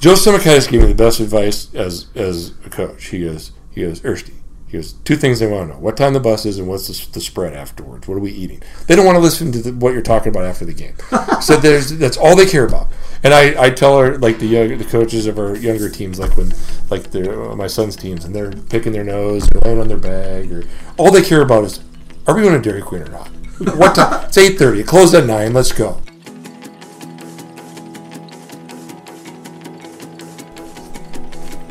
S2: Joe Simikaitis gave me the best advice as as a coach. He goes, he goes, Ersty. He goes, two things they want to know: what time the bus is, and what's the, the spread afterwards. What are we eating? They don't want to listen to the, what you're talking about after the game. so there's that's all they care about. And I, I tell her like the young, the coaches of our younger teams, like when like their uh, my son's teams, and they're picking their nose or laying on their bag, or all they care about is, are we going to Dairy Queen or not? What time? it's eight thirty. It closed at nine. Let's go.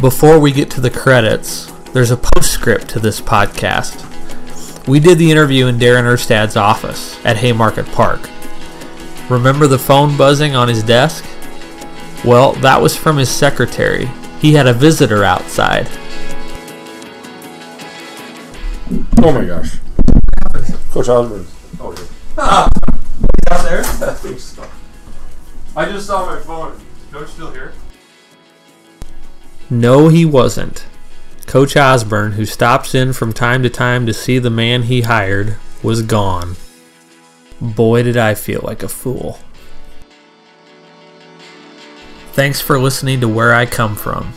S3: Before we get to the credits, there's a postscript to this podcast. We did the interview in Darren Erstad's office at Haymarket Park. Remember the phone buzzing on his desk? Well, that was from his secretary. He had a visitor outside.
S2: Oh my gosh. Coach Osborne. Oh, ah, here.
S4: out there?
S2: I think so. I just saw my phone. Coach still here?
S3: No, he wasn't. Coach Osborne, who stops in from time to time to see the man he hired, was gone. Boy, did I feel like a fool. Thanks for listening to Where I Come From.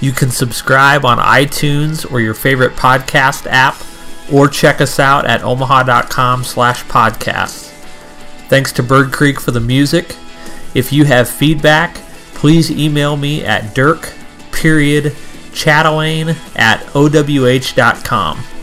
S3: You can subscribe on iTunes or your favorite podcast app, or check us out at omaha.com slash podcasts. Thanks to Bird Creek for the music. If you have feedback, please email me at dirk period chatelain at owh.com.